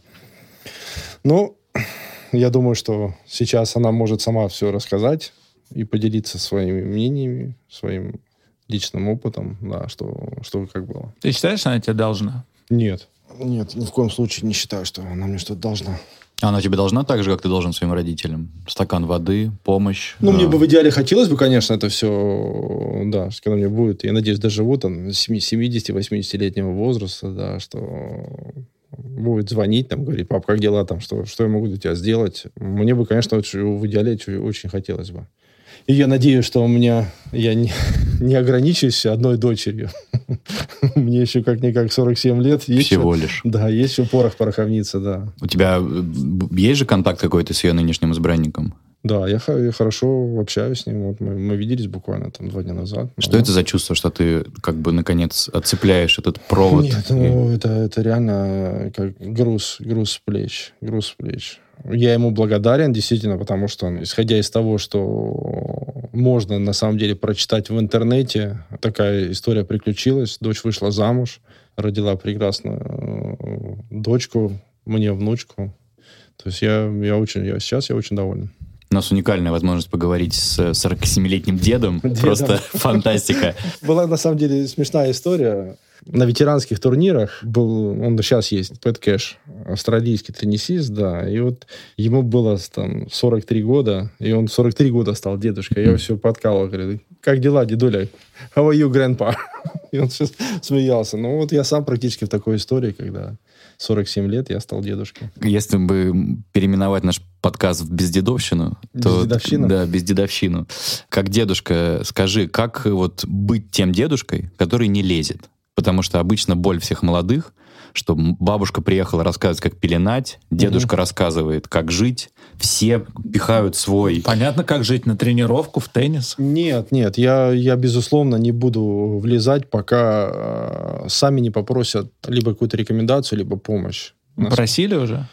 Но я думаю, что сейчас она может сама все рассказать и поделиться своими мнениями, своим личным опытом, да, что, что как было. Ты считаешь, она тебе должна? Нет. Нет, ни в коем случае не считаю, что она мне что-то должна. Она тебе должна так же, как ты должен своим родителям? Стакан воды, помощь? Ну, мне бы в идеале хотелось бы, конечно, это все, да, когда мне будет, я надеюсь, доживу там 70-80-летнего возраста, да, что будет звонить, там, говорить, пап, как дела там, что, что я могу для тебя сделать? Мне бы, конечно, в идеале очень хотелось бы. И я надеюсь, что у меня я не, не ограничусь одной дочерью. Мне еще как-никак 47 лет. Есть Всего еще, лишь. Да, есть еще порох пороховница, да. У тебя э, есть же контакт какой-то с ее нынешним избранником? Да, я, я хорошо общаюсь с ним. Вот мы, мы виделись буквально там два дня назад. Что но... это за чувство, что ты как бы наконец отцепляешь этот провод? Нет, ну это, это реально как груз, груз плеч. Груз плеч. Я ему благодарен, действительно, потому что, исходя из того, что можно на самом деле прочитать в интернете, такая история приключилась. Дочь вышла замуж, родила прекрасную э, дочку, мне внучку. То есть я, я очень, я, сейчас я очень доволен. У нас уникальная возможность поговорить с 47-летним дедом. дедом. Просто фантастика. Была на самом деле смешная история на ветеранских турнирах был, он сейчас есть, Пэт Кэш, австралийский теннисист, да, и вот ему было там 43 года, и он 43 года стал дедушкой, я его все подкалывал, говорю, как дела, дедуля? How are you, grandpa? И он все смеялся. Ну вот я сам практически в такой истории, когда 47 лет я стал дедушкой. Если бы переименовать наш подкаст в бездедовщину, то... Бездедовщину? Да, бездедовщину. Как дедушка, скажи, как вот быть тем дедушкой, который не лезет? Потому что обычно боль всех молодых, что бабушка приехала рассказывать, как пеленать, дедушка угу. рассказывает, как жить, все пихают свой... Понятно, как жить на тренировку, в теннис? Нет, нет, я, я безусловно не буду влезать, пока э, сами не попросят либо какую-то рекомендацию, либо помощь. Просили уже?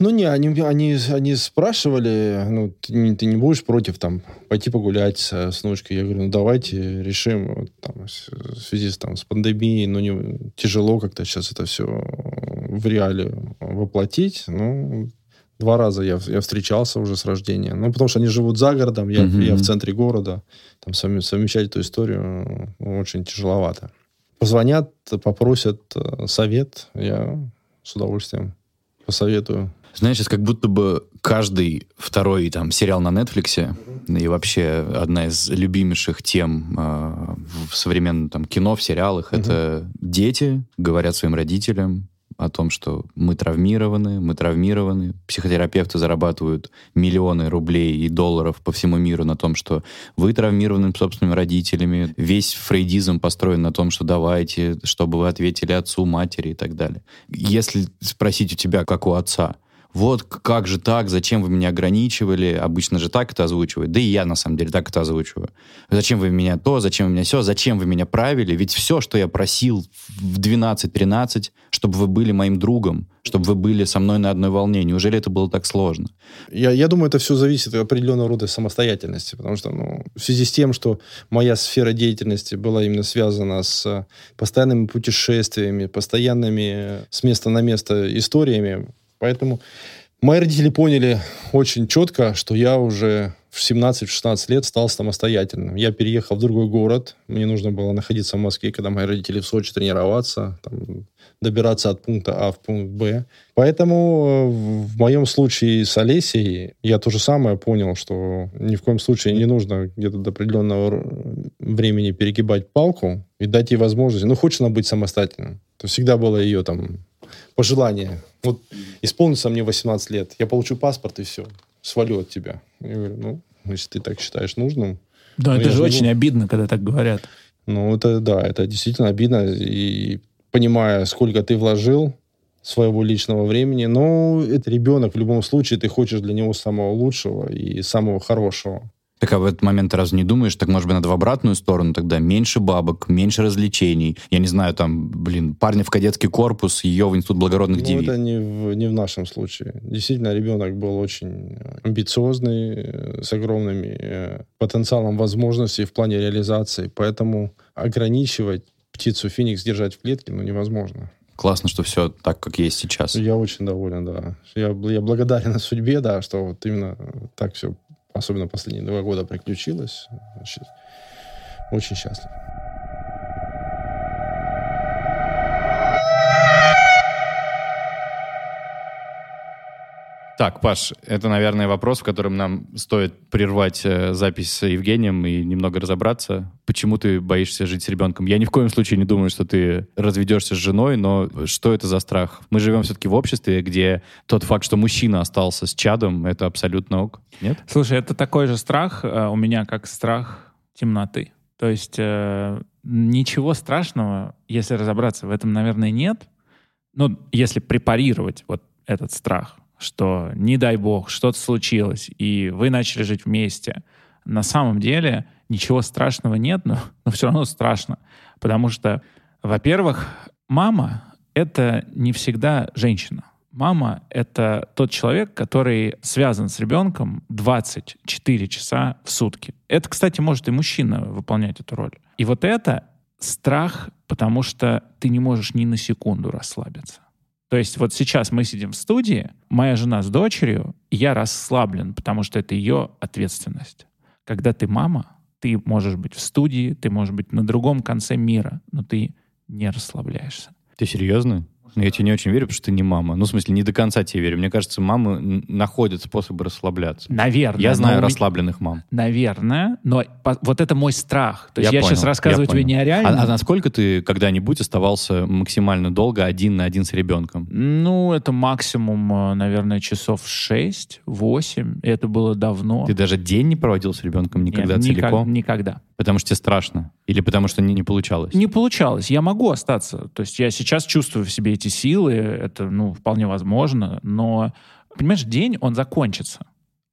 Ну, не, они, они, они спрашивали, ну, ты не, ты не будешь против там пойти погулять с, с внучкой? Я говорю, ну, давайте решим. Вот, там, в связи с, там, с пандемией, ну, не, тяжело как-то сейчас это все в реале воплотить. Ну, два раза я, я встречался уже с рождения. Ну, потому что они живут за городом, я, mm-hmm. я в центре города. Там совмещать эту историю ну, очень тяжеловато. Позвонят, попросят э, совет, я с удовольствием посоветую. Знаешь, сейчас как будто бы каждый второй там сериал на Netflix и вообще одна из любимейших тем э, в современном там кино, в сериалах, это дети говорят своим родителям, о том, что мы травмированы, мы травмированы. Психотерапевты зарабатывают миллионы рублей и долларов по всему миру на том, что вы травмированы собственными родителями. Весь фрейдизм построен на том, что давайте, чтобы вы ответили отцу, матери и так далее. Если спросить у тебя, как у отца, вот как же так, зачем вы меня ограничивали, обычно же так это озвучивают, да и я на самом деле так это озвучиваю. Зачем вы меня то, зачем вы меня все, зачем вы меня правили, ведь все, что я просил в 12-13, чтобы вы были моим другом, чтобы вы были со мной на одной волне, неужели это было так сложно? Я, я думаю, это все зависит от определенного рода самостоятельности, потому что ну, в связи с тем, что моя сфера деятельности была именно связана с постоянными путешествиями, постоянными с места на место историями, Поэтому мои родители поняли очень четко, что я уже в 17-16 лет стал самостоятельным. Я переехал в другой город. Мне нужно было находиться в Москве, когда мои родители в Сочи тренироваться, там, добираться от пункта А в пункт Б. Поэтому э, в моем случае с Олесей я то же самое понял, что ни в коем случае не нужно где-то до определенного времени перегибать палку и дать ей возможность. Ну, хочет она быть самостоятельным. То всегда было ее там пожелание. Вот исполнится мне 18 лет, я получу паспорт и все, свалю от тебя. Я говорю, ну, если ты так считаешь нужным. Да, ну, это же очень буду... обидно, когда так говорят. Ну, это да, это действительно обидно. И понимая, сколько ты вложил своего личного времени, но это ребенок, в любом случае, ты хочешь для него самого лучшего и самого хорошего. Так а в этот момент разве не думаешь, так может быть надо в обратную сторону тогда? Меньше бабок, меньше развлечений. Я не знаю, там, блин, парня в кадетский корпус, ее в институт благородных ну, девиц. это не в, не в нашем случае. Действительно, ребенок был очень амбициозный, э, с огромными э, потенциалом возможностей в плане реализации. Поэтому ограничивать птицу Феникс держать в клетке ну, невозможно. Классно, что все так, как есть сейчас. Я очень доволен, да. Я, я благодарен судьбе, да, что вот именно так все особенно последние два года приключилось. Очень счастлив. Так, Паш, это, наверное, вопрос, в котором нам стоит прервать э, запись с Евгением и немного разобраться. Почему ты боишься жить с ребенком? Я ни в коем случае не думаю, что ты разведешься с женой, но что это за страх? Мы живем все-таки в обществе, где тот факт, что мужчина остался с чадом, это абсолютно ок. Нет? Слушай, это такой же страх э, у меня, как страх темноты. То есть э, ничего страшного, если разобраться в этом, наверное, нет. Ну, если препарировать вот этот страх — что не дай бог, что-то случилось, и вы начали жить вместе. На самом деле ничего страшного нет, но, но все равно страшно. Потому что, во-первых, мама — это не всегда женщина. Мама — это тот человек, который связан с ребенком 24 часа в сутки. Это, кстати, может и мужчина выполнять эту роль. И вот это страх, потому что ты не можешь ни на секунду расслабиться. То есть вот сейчас мы сидим в студии, моя жена с дочерью, и я расслаблен, потому что это ее ответственность. Когда ты мама, ты можешь быть в студии, ты можешь быть на другом конце мира, но ты не расслабляешься. Ты серьезно? Но я тебе не очень верю, потому что ты не мама. Ну, в смысле, не до конца тебе верю. Мне кажется, мамы находят способы расслабляться. Наверное. Я знаю расслабленных мам. Наверное, но вот это мой страх. То есть я, я понял, сейчас рассказываю тебе не о реальном. А, а насколько ты когда-нибудь оставался максимально долго один на один с ребенком? Ну, это максимум, э, наверное, часов 6-8. Это было давно. Ты даже день не проводил с ребенком никогда Нет, целиком? Никогда. Потому что тебе страшно? Или потому что не, не получалось? Не получалось. Я могу остаться. То есть я сейчас чувствую в себе эти силы, это, ну, вполне возможно, но, понимаешь, день, он закончится.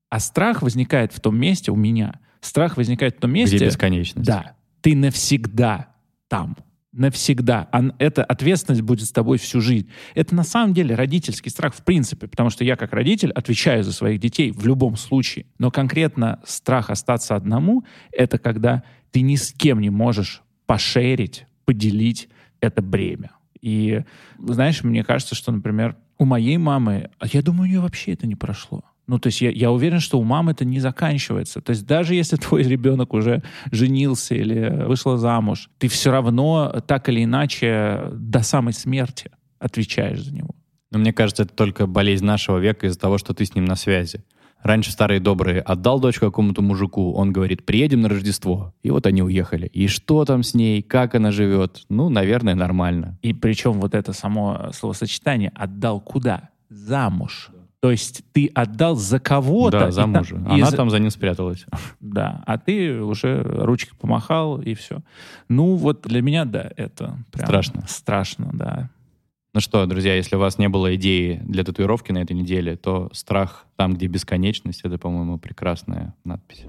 А страх возникает в том месте у меня. Страх возникает в том месте... Где бесконечность. Да. Ты навсегда там. навсегда. А эта ответственность будет с тобой всю жизнь. Это на самом деле родительский страх в принципе, потому что я как родитель отвечаю за своих детей в любом случае. Но конкретно страх остаться одному — это когда ты ни с кем не можешь пошерить, поделить это бремя. И, знаешь, мне кажется, что, например, у моей мамы, а я думаю, у нее вообще это не прошло. Ну, то есть я, я уверен, что у мамы это не заканчивается. То есть даже если твой ребенок уже женился или вышла замуж, ты все равно так или иначе до самой смерти отвечаешь за него. Но мне кажется, это только болезнь нашего века из-за того, что ты с ним на связи. Раньше старые добрые отдал дочь какому-то мужику, он говорит, приедем на Рождество. И вот они уехали. И что там с ней, как она живет? Ну, наверное, нормально. И причем вот это само словосочетание «отдал куда?» Замуж. То есть ты отдал за кого-то. Да, за мужа. Там, Она за... там за ним спряталась. Да, а ты уже ручкой помахал, и все. Ну, вот для меня, да, это прям страшно. Страшно, да. Ну что, друзья, если у вас не было идеи для татуировки на этой неделе, то страх там, где бесконечность, это, по-моему, прекрасная надпись.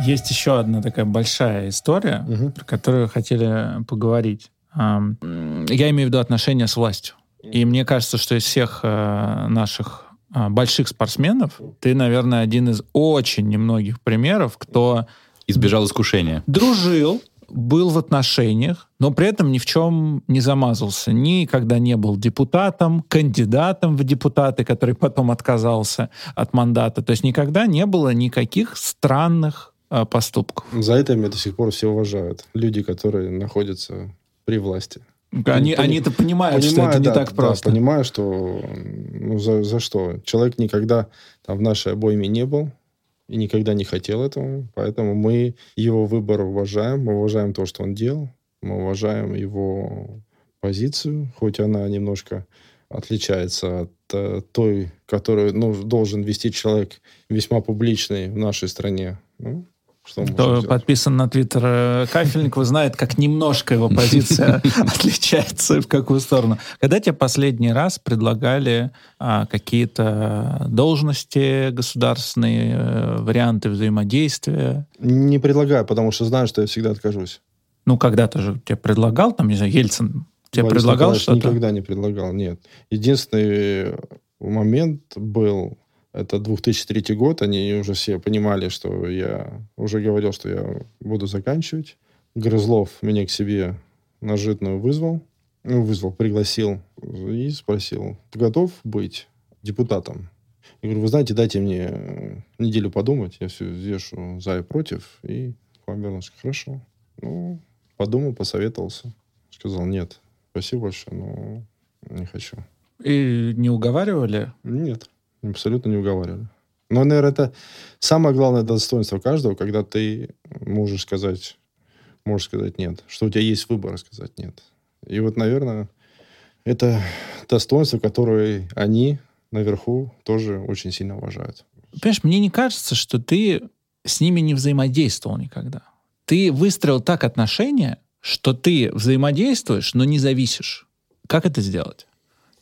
Есть еще одна такая большая история, угу. про которую хотели поговорить. Я имею в виду отношения с властью. И мне кажется, что из всех э, наших э, больших спортсменов ты, наверное, один из очень немногих примеров, кто избежал искушения. Дружил, был в отношениях, но при этом ни в чем не замазался. Никогда не был депутатом, кандидатом в депутаты, который потом отказался от мандата. То есть никогда не было никаких странных э, поступков. За это меня до сих пор все уважают. Люди, которые находятся при власти. Они, они-то понимают, понимаю, что это не да, так просто. Да, понимаю, что ну, за, за что. Человек никогда там, в нашей обойме не был и никогда не хотел этого. Поэтому мы его выбор уважаем. Мы уважаем то, что он делал. Мы уважаем его позицию, хоть она немножко отличается от э, той, которую ну, должен вести человек весьма публичный в нашей стране. Ну, что Кто подписан на твиттер э, Кафельникова, знает, как немножко его позиция отличается в какую сторону. Когда тебе последний раз предлагали а, какие-то должности государственные, э, варианты взаимодействия? Не предлагаю, потому что знаю, что я всегда откажусь. Ну, когда-то же тебе предлагал, там, не знаю, Ельцин тебе Борис предлагал что-то? никогда не предлагал, нет. Единственный момент был это 2003 год, они уже все понимали, что я уже говорил, что я буду заканчивать. Грызлов меня к себе на житную вызвал, ну, вызвал, пригласил и спросил, ты готов быть депутатом? Я говорю, вы знаете, дайте мне неделю подумать, я все взвешу за и против, и к вам вернусь. Хорошо. Ну, подумал, посоветовался. Сказал, нет, спасибо большое, но не хочу. И не уговаривали? Нет. Абсолютно не уговаривали. Но, наверное, это самое главное достоинство каждого, когда ты можешь сказать, можешь сказать нет. Что у тебя есть выбор сказать нет. И вот, наверное, это достоинство, которое они наверху тоже очень сильно уважают. Понимаешь, мне не кажется, что ты с ними не взаимодействовал никогда. Ты выстроил так отношения, что ты взаимодействуешь, но не зависишь. Как это сделать?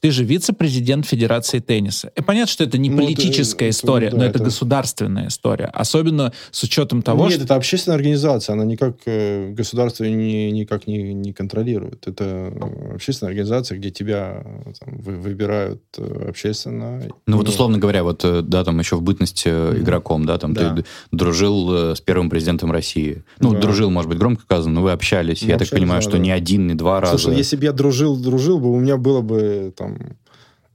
Ты же вице-президент Федерации тенниса. И понятно, что это не ну, политическая это, история, это, да, но это, это государственная история. Особенно с учетом того, Нет, что... это общественная организация. Она никак э, государство не, никак не, не контролирует. Это общественная организация, где тебя там, вы, выбирают э, общественно. Ну, вот условно говоря, вот, э, да, там еще в бытности mm-hmm. игроком, да, там да. ты дружил с первым президентом России. Ну, да. дружил, может быть, громко сказано, но вы общались. Мы Я общались, так понимаю, да, что да. не один, не два раза. Слушай, если бы я дружил, дружил бы, у меня было бы там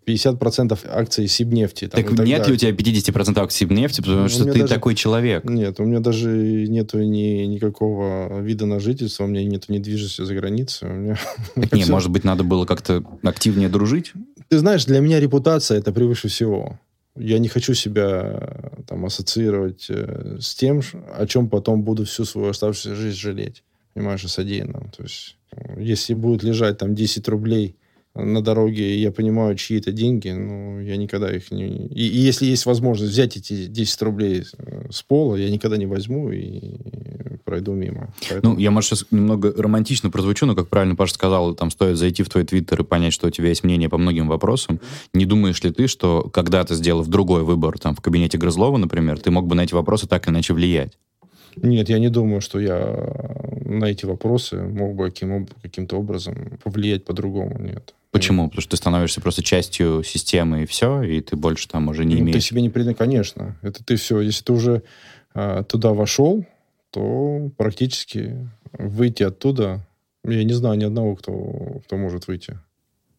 50% акций Сибнефти. Там, так, так нет далее. ли у тебя 50% акций Сибнефти, потому ну, что ты даже, такой человек? Нет, у меня даже нету ни, никакого вида на жительство, у меня нет недвижимости за границей. У меня... Так нет, может быть, надо было как-то активнее дружить? Ты знаешь, для меня репутация это превыше всего. Я не хочу себя там ассоциировать э, с тем, о чем потом буду всю свою оставшуюся жизнь жалеть. Понимаешь, о содеянном. То есть, если будет лежать там 10 рублей на дороге, и я понимаю, чьи это деньги, но я никогда их не... И, и если есть возможность взять эти 10 рублей с пола, я никогда не возьму и пройду мимо. Поэтому... Ну, я, может, сейчас немного романтично прозвучу, но, как правильно Паша сказал, там стоит зайти в твой твиттер и понять, что у тебя есть мнение по многим вопросам. Не думаешь ли ты, что когда ты сделав другой выбор, там, в кабинете Грызлова, например, ты мог бы на эти вопросы так или иначе влиять? Нет, я не думаю, что я на эти вопросы мог бы каким, каким-то образом повлиять по-другому. Нет. Почему? Потому что ты становишься просто частью системы и все, и ты больше там уже не ну, имеешь. Ты себе не придан, конечно. Это ты все. Если ты уже а, туда вошел, то практически выйти оттуда, я не знаю ни одного, кто, кто может выйти.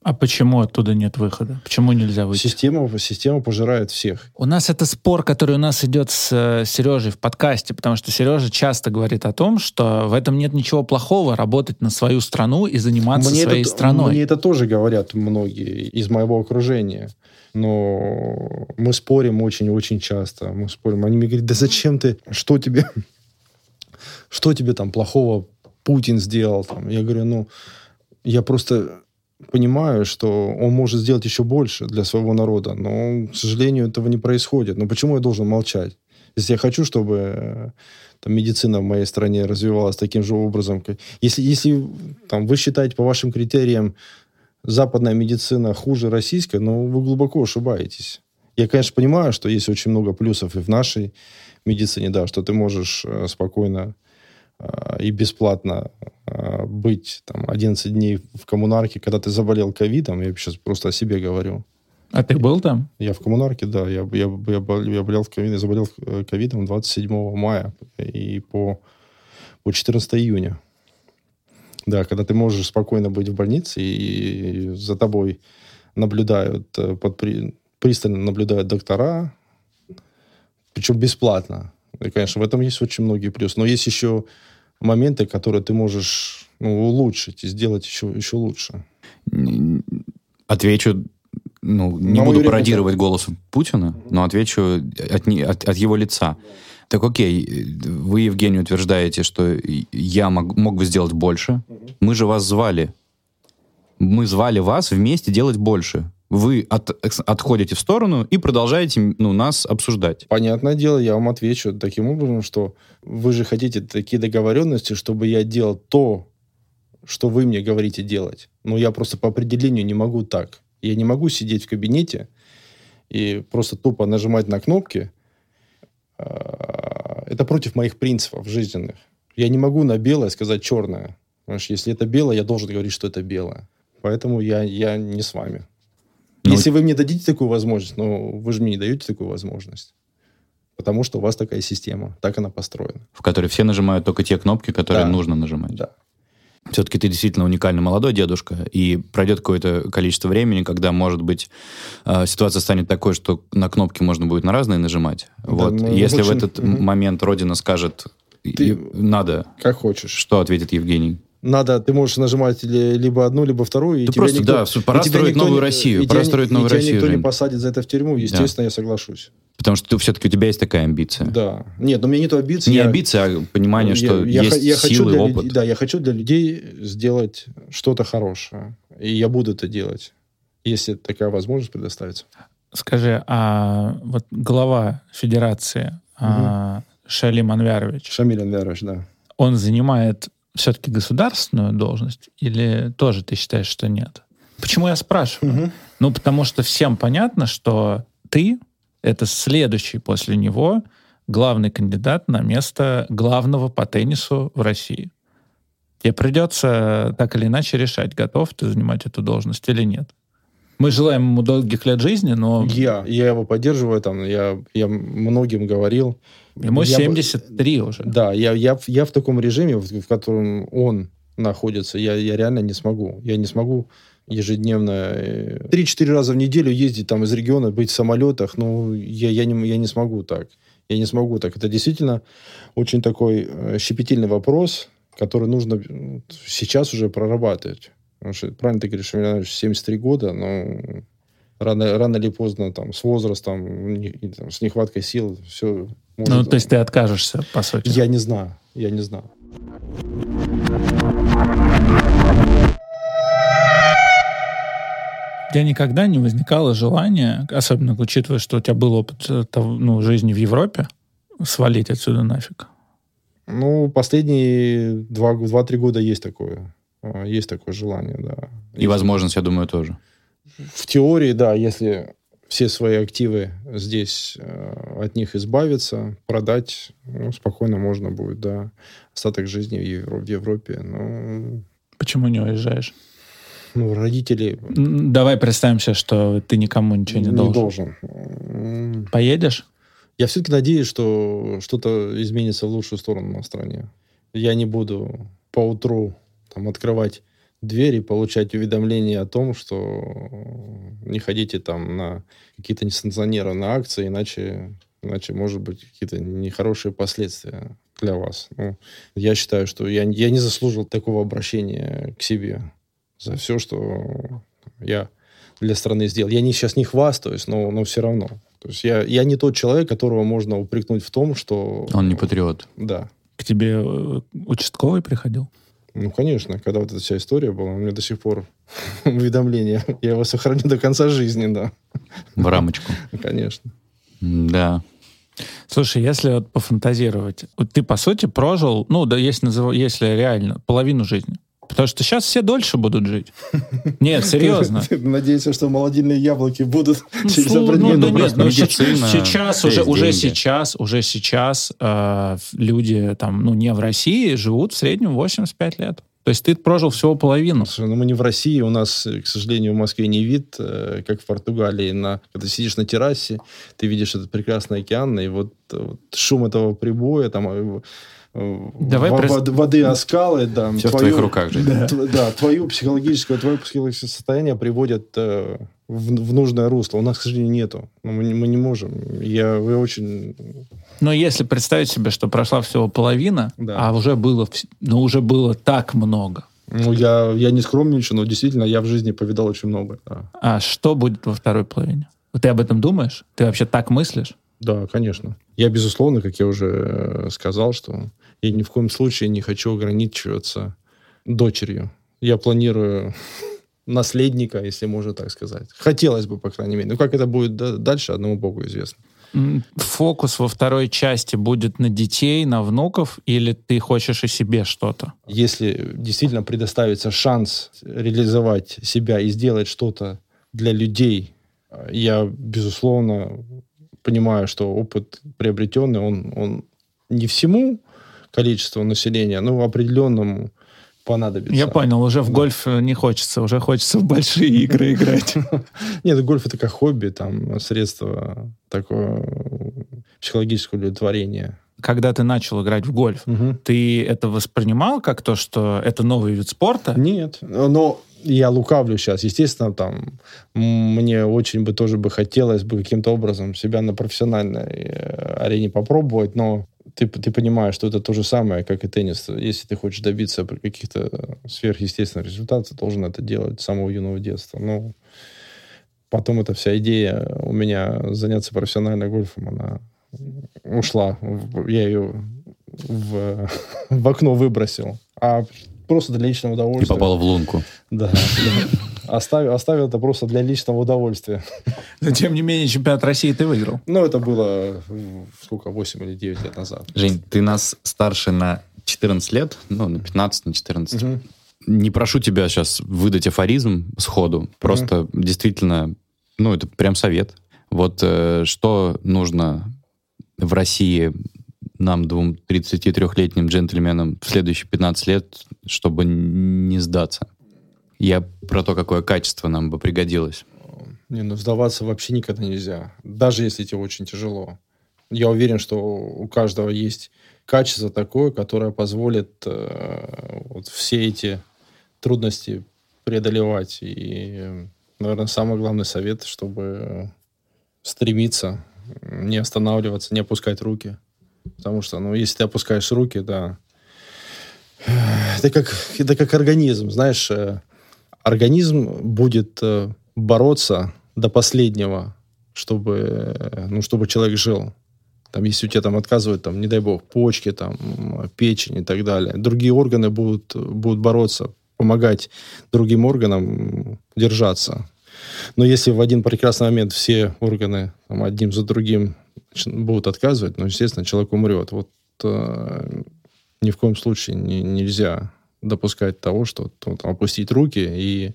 А почему оттуда нет выхода? Почему нельзя выйти? Система, система пожирает всех. У нас это спор, который у нас идет с э, Сережей в подкасте, потому что Сережа часто говорит о том, что в этом нет ничего плохого работать на свою страну и заниматься мне своей это, страной. Мне это тоже говорят многие из моего окружения. Но мы спорим очень-очень часто. Мы спорим. Они мне говорят, да зачем ты? Что тебе? Что тебе там плохого Путин сделал? Там? Я говорю, ну, я просто понимаю, что он может сделать еще больше для своего народа, но, к сожалению, этого не происходит. Но почему я должен молчать? Если я хочу, чтобы э, там, медицина в моей стране развивалась таким же образом, если, если там, вы считаете по вашим критериям западная медицина хуже российской, но вы глубоко ошибаетесь. Я, конечно, понимаю, что есть очень много плюсов и в нашей медицине, да, что ты можешь э, спокойно и бесплатно э, быть там 11 дней в коммунарке, когда ты заболел ковидом, я сейчас просто о себе говорю. А ты был там? Я в коммунарке, да. Я, я, я, болел, я болел ковидом, я заболел ковидом 27 мая и по, по 14 июня. Да, когда ты можешь спокойно быть в больнице, и за тобой наблюдают, под, пристально наблюдают доктора, причем бесплатно. И, конечно, в этом есть очень многие плюсы. Но есть еще моменты, которые ты можешь ну, улучшить и сделать еще, еще лучше. Отвечу, ну, не буду пародировать голос Путина, но отвечу от, от, от его лица. Так окей, вы, Евгений, утверждаете, что я мог, мог бы сделать больше. Мы же вас звали. Мы звали вас вместе делать больше вы от, отходите в сторону и продолжаете ну, нас обсуждать. Понятное дело, я вам отвечу таким образом, что вы же хотите такие договоренности, чтобы я делал то, что вы мне говорите делать. Но я просто по определению не могу так. Я не могу сидеть в кабинете и просто тупо нажимать на кнопки. А, это против моих принципов жизненных. Я не могу на белое сказать черное. Понимаешь, если это белое, я должен говорить, что это белое. Поэтому я, я не с вами. Ну, Если вы мне дадите такую возможность, но вы же мне не даете такую возможность. Потому что у вас такая система, так она построена. В которой все нажимают только те кнопки, которые да. нужно нажимать. Да. Все-таки ты действительно уникальный молодой дедушка, и пройдет какое-то количество времени, когда, может быть, э, ситуация станет такой, что на кнопки можно будет на разные нажимать. Да, вот. Ну, Если лучше... в этот угу. момент Родина скажет, ты... надо... Как хочешь. Что ответит Евгений? Надо, ты можешь нажимать либо одну, либо вторую. Ты просто, никто, да, пора строить новую Россию. Пора строить новую и Россию. никто не посадит за это в тюрьму, естественно, да. я соглашусь. Потому что ты, все-таки у тебя есть такая амбиция. Да. Нет, но у меня нет амбиций. Не я, амбиция, а понимание, что я, есть я, я силы, для опыт. Людей, да, я хочу для людей сделать что-то хорошее. И я буду это делать, если такая возможность предоставится. Скажи, а вот глава федерации угу. а, Шалим Анвярович... Шамиль Анвярович, да. Он занимает все-таки государственную должность или тоже ты считаешь, что нет? Почему я спрашиваю? Угу. Ну, потому что всем понятно, что ты — это следующий после него главный кандидат на место главного по теннису в России. Тебе придется так или иначе решать, готов ты занимать эту должность или нет. Мы желаем ему долгих лет жизни, но... Я, я его поддерживаю, там, я, я многим говорил. Ему я 73 уже. Да, я, я, я в таком режиме, в, в котором он находится, я, я реально не смогу. Я не смогу ежедневно э, три-четыре раза в неделю ездить там из региона, быть в самолетах. Ну, я, я, не, я не смогу так. Я не смогу так. Это действительно очень такой э, щепетильный вопрос, который нужно сейчас уже прорабатывать. Потому что, правильно ты говоришь, у меня 73 года, но рано, рано или поздно, там, с возрастом, не, там, с нехваткой сил, все может, Ну, то есть ты откажешься, по сути? Я не знаю, я не знаю. У тебя никогда не возникало желания, особенно учитывая, что у тебя был опыт э, ну, жизни в Европе, свалить отсюда нафиг? Ну, последние два-три года есть такое. А, есть такое желание, да. И возможность, я думаю, тоже. В теории, да, если все свои активы здесь, э, от них избавиться, продать, ну, спокойно можно будет, да, остаток жизни в, Евро- в Европе. Ну, Почему не уезжаешь? ну, родители Давай представим себе, что ты никому ничего не, должен. должен. М, Поедешь? Я все-таки надеюсь, что что-то изменится в лучшую сторону на стране. Я не буду по утру там, открывать двери, получать уведомления о том, что не ходите там на какие-то несанкционированные акции, иначе, иначе может быть какие-то нехорошие последствия для вас. Ну, я считаю, что я, я не заслужил такого обращения к себе за все, что я для страны сделал. Я не, сейчас не хвастаюсь, но, но все равно. То есть я, я не тот человек, которого можно упрекнуть в том, что... Он не патриот. Да. К тебе э, участковый приходил? Ну, конечно, когда вот эта вся история была, у меня до сих пор уведомление. Я его сохраню до конца жизни, да. В рамочку. Ну, Конечно. Да. Слушай, если вот пофантазировать, вот ты, по сути, прожил, ну, да, если, назыв- если реально, половину жизни. Потому что сейчас все дольше будут жить. Нет, серьезно. Надеешься, что молодильные яблоки будут Ну, через ну, ну, нет, ну, сейчас уже, уже сейчас, уже сейчас э, люди там, ну, не в России, живут в среднем 85 лет. То есть ты прожил всего половину. Слушай, ну мы не в России, у нас, э, к сожалению, в Москве не вид, э, как в Португалии. На, когда ты сидишь на террасе, ты видишь этот прекрасный океан, и вот, э, вот шум этого прибоя, там, Давай прес- вод- воды скалы, да, Все в твоих руках, Жень. Да. да, твою психологическое, твое психологическое состояние приводит э, в, в нужное русло. У нас, к сожалению, нету. Ну, Мы, не- мы не можем. Я, вы очень... Но если представить себе, что прошла всего половина, Да. а уже было, ну, уже было так много. Ну, я, я не скромничаю, но действительно, я в жизни повидал очень много. Да, А что будет во второй половине? Ты об этом думаешь? Ты вообще так мыслишь? да конечно. Я, безусловно, как я уже э, сказал, что я ни в коем случае не хочу ограничиваться дочерью. Я планирую наследника, если можно так сказать. Хотелось бы, по крайней мере. Ну, как это будет да- дальше, одному богу известно. Фокус во второй части будет на детей, на внуков, или ты хочешь и себе что-то? если действительно предоставится шанс реализовать себя и сделать что-то для людей, э, я, безусловно, понимаю, что опыт приобретенный, он, он не всему количеству населения, но определенному понадобится. Я понял, уже в Да. гольф э, не хочется, уже хочется в большие игры играть. Нет, гольф это как хобби, там, средство такое психологического удовлетворения. Когда ты начал играть в гольф, ты это воспринимал как то, что это новый вид спорта? Нет, но я лукавлю сейчас. Естественно, там мне очень бы тоже бы хотелось бы каким-то образом себя на профессиональной э, арене попробовать, но ты, ты понимаешь, что это то же самое, как и теннис. Если ты хочешь добиться каких-то сверхъестественных результатов, ты должен это делать с самого юного детства. Ну, потом эта вся идея у меня заняться профессионально гольфом, она ушла. Я ее в, в окно выбросил. А просто для личного И удовольствия. попал в лунку. Да. Оставил, оставил это просто для личного удовольствия. Но тем не менее чемпионат России ты выиграл. Ну, это было, сколько, 8 или 9 лет назад. Жень, ты нас старше на 14 лет, ну, на 15, на 14. Мгм. Не прошу тебя сейчас выдать афоризм сходу. Просто действительно, ну, это прям совет. Вот э, что нужно в России нам, двум 33-летним джентльменам, в следующие 15 лет, чтобы не сдаться? Я про то, какое качество нам бы пригодилось. Не, ну сдаваться вообще никогда нельзя. Даже если тебе очень тяжело. Я уверен, что у каждого есть качество такое, которое позволит э, вот все эти трудности преодолевать. И, наверное, самый главный совет, чтобы стремиться, не останавливаться, не опускать руки. Потому что, ну, если ты опускаешь руки, да, это как, это как организм, знаешь, э, организм будет э, бороться до последнего, чтобы, э, ну, чтобы человек жил. Там, если у тебя там отказывают, там, не дай бог, почки, там, печень и так далее, другие органы будут, будут бороться, помогать другим органам держаться. Но если в один прекрасный момент все органы там, одним за другим будут отказывать, ну, естественно, человек умрет. Вот э, ни в коем случае не- нельзя допускать того, что ну, там, опустить руки и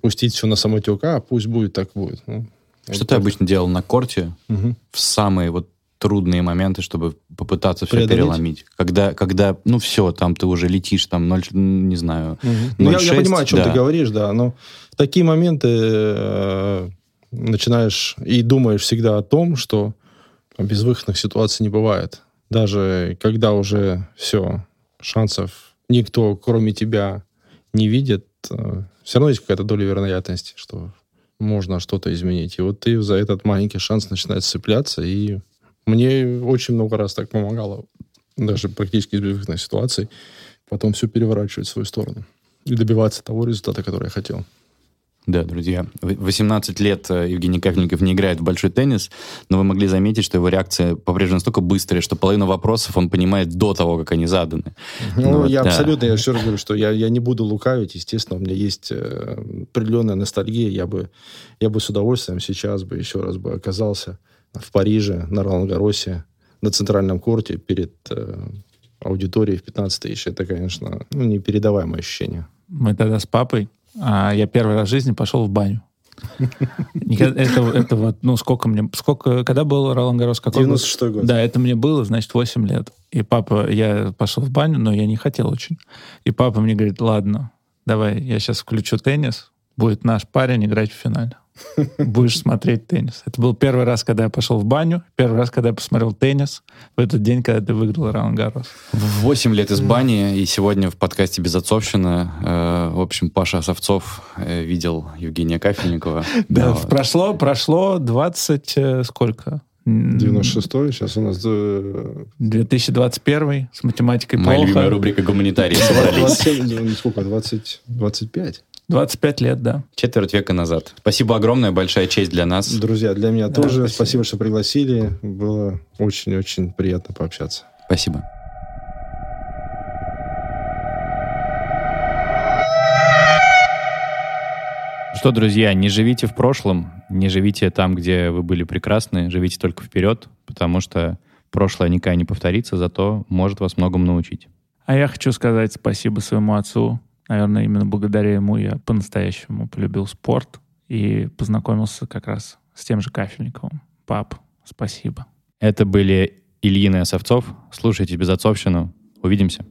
пустить все на самотек, а пусть будет, так будет. Ну, Что Вот ты так. обычно делал на корте Мгм. в самые вот трудные моменты, чтобы попытаться все Преодолеть? переломить? Когда, когда, ну все, там ты уже летишь, там 0, не знаю, Мгм. Ну, я, я 0,6, понимаю, о чем да. ты говоришь, да, но в такие моменты э, начинаешь и думаешь всегда о том, что безвыходных ситуаций не бывает. Даже когда уже все, шансов никто, кроме тебя, не видит, все равно есть какая-то доля вероятности, что можно что-то изменить. И вот ты за этот маленький шанс начинаешь цепляться, и мне очень много раз так помогало, даже практически из безвыходных ситуаций, потом все переворачивать в свою сторону и добиваться того результата, который я хотел. Да, друзья, в 18 лет э, Евгений Кафельников не играет в большой теннис, но вы могли заметить, что его реакция по-прежнему настолько быстрая, что половину вопросов он понимает до того, как они заданы. Ну, Ну, я да. абсолютно, я еще раз говорю, что я, я не буду лукавить, естественно, у меня есть э, определенная ностальгия, я бы, я бы с удовольствием сейчас бы еще раз бы оказался в Париже, на Ролан-Гаросе, на центральном корте перед э, аудиторией в 15 тысяч. Это, конечно, ну, непередаваемое ощущение. Мы тогда с папой, я первый раз в жизни пошел в баню. Это, это вот, ну, сколько мне, сколько, когда был Ролан Гарос? Какой год? 96-й год. Да, это мне было, значит, 8 лет. И папа, я пошел в баню, но я не хотел очень. И папа мне говорит, ладно, давай, я сейчас включу теннис, будет наш парень играть в финале. Будешь смотреть теннис. Это был первый раз, когда я пошел в баню, первый раз, когда я посмотрел теннис, в этот день, когда ты выиграл Ролан Гарос. 8 лет из бани, и сегодня в подкасте «Безотцовщина» э, в общем, Паша Совцов э, видел Евгения Кафельникова. Да, прошло, прошло 20, э, сколько? М, 96-й, сейчас у нас э, 2021 с математикой Моя плохо. любимая рубрика «Гуманитарии» собрались. 27, ну, сколько, 20, 25? 25 лет, да. Четверть века назад. Спасибо огромное, большая честь для нас. Друзья, для меня Да, тоже. спасибо. Спасибо, что пригласили. Было очень-очень приятно пообщаться. Спасибо. Что, друзья, не живите в прошлом, не живите там, где вы были прекрасны, живите только вперед, потому что прошлое никогда не повторится, зато может вас многому научить. А я хочу сказать спасибо своему отцу. Наверное, именно благодаря ему я по-настоящему полюбил спорт и познакомился как раз с тем же Кафельниковым. Пап, спасибо. Это были Ильин и Осовцов. Слушайте «Безотцовщину». Увидимся.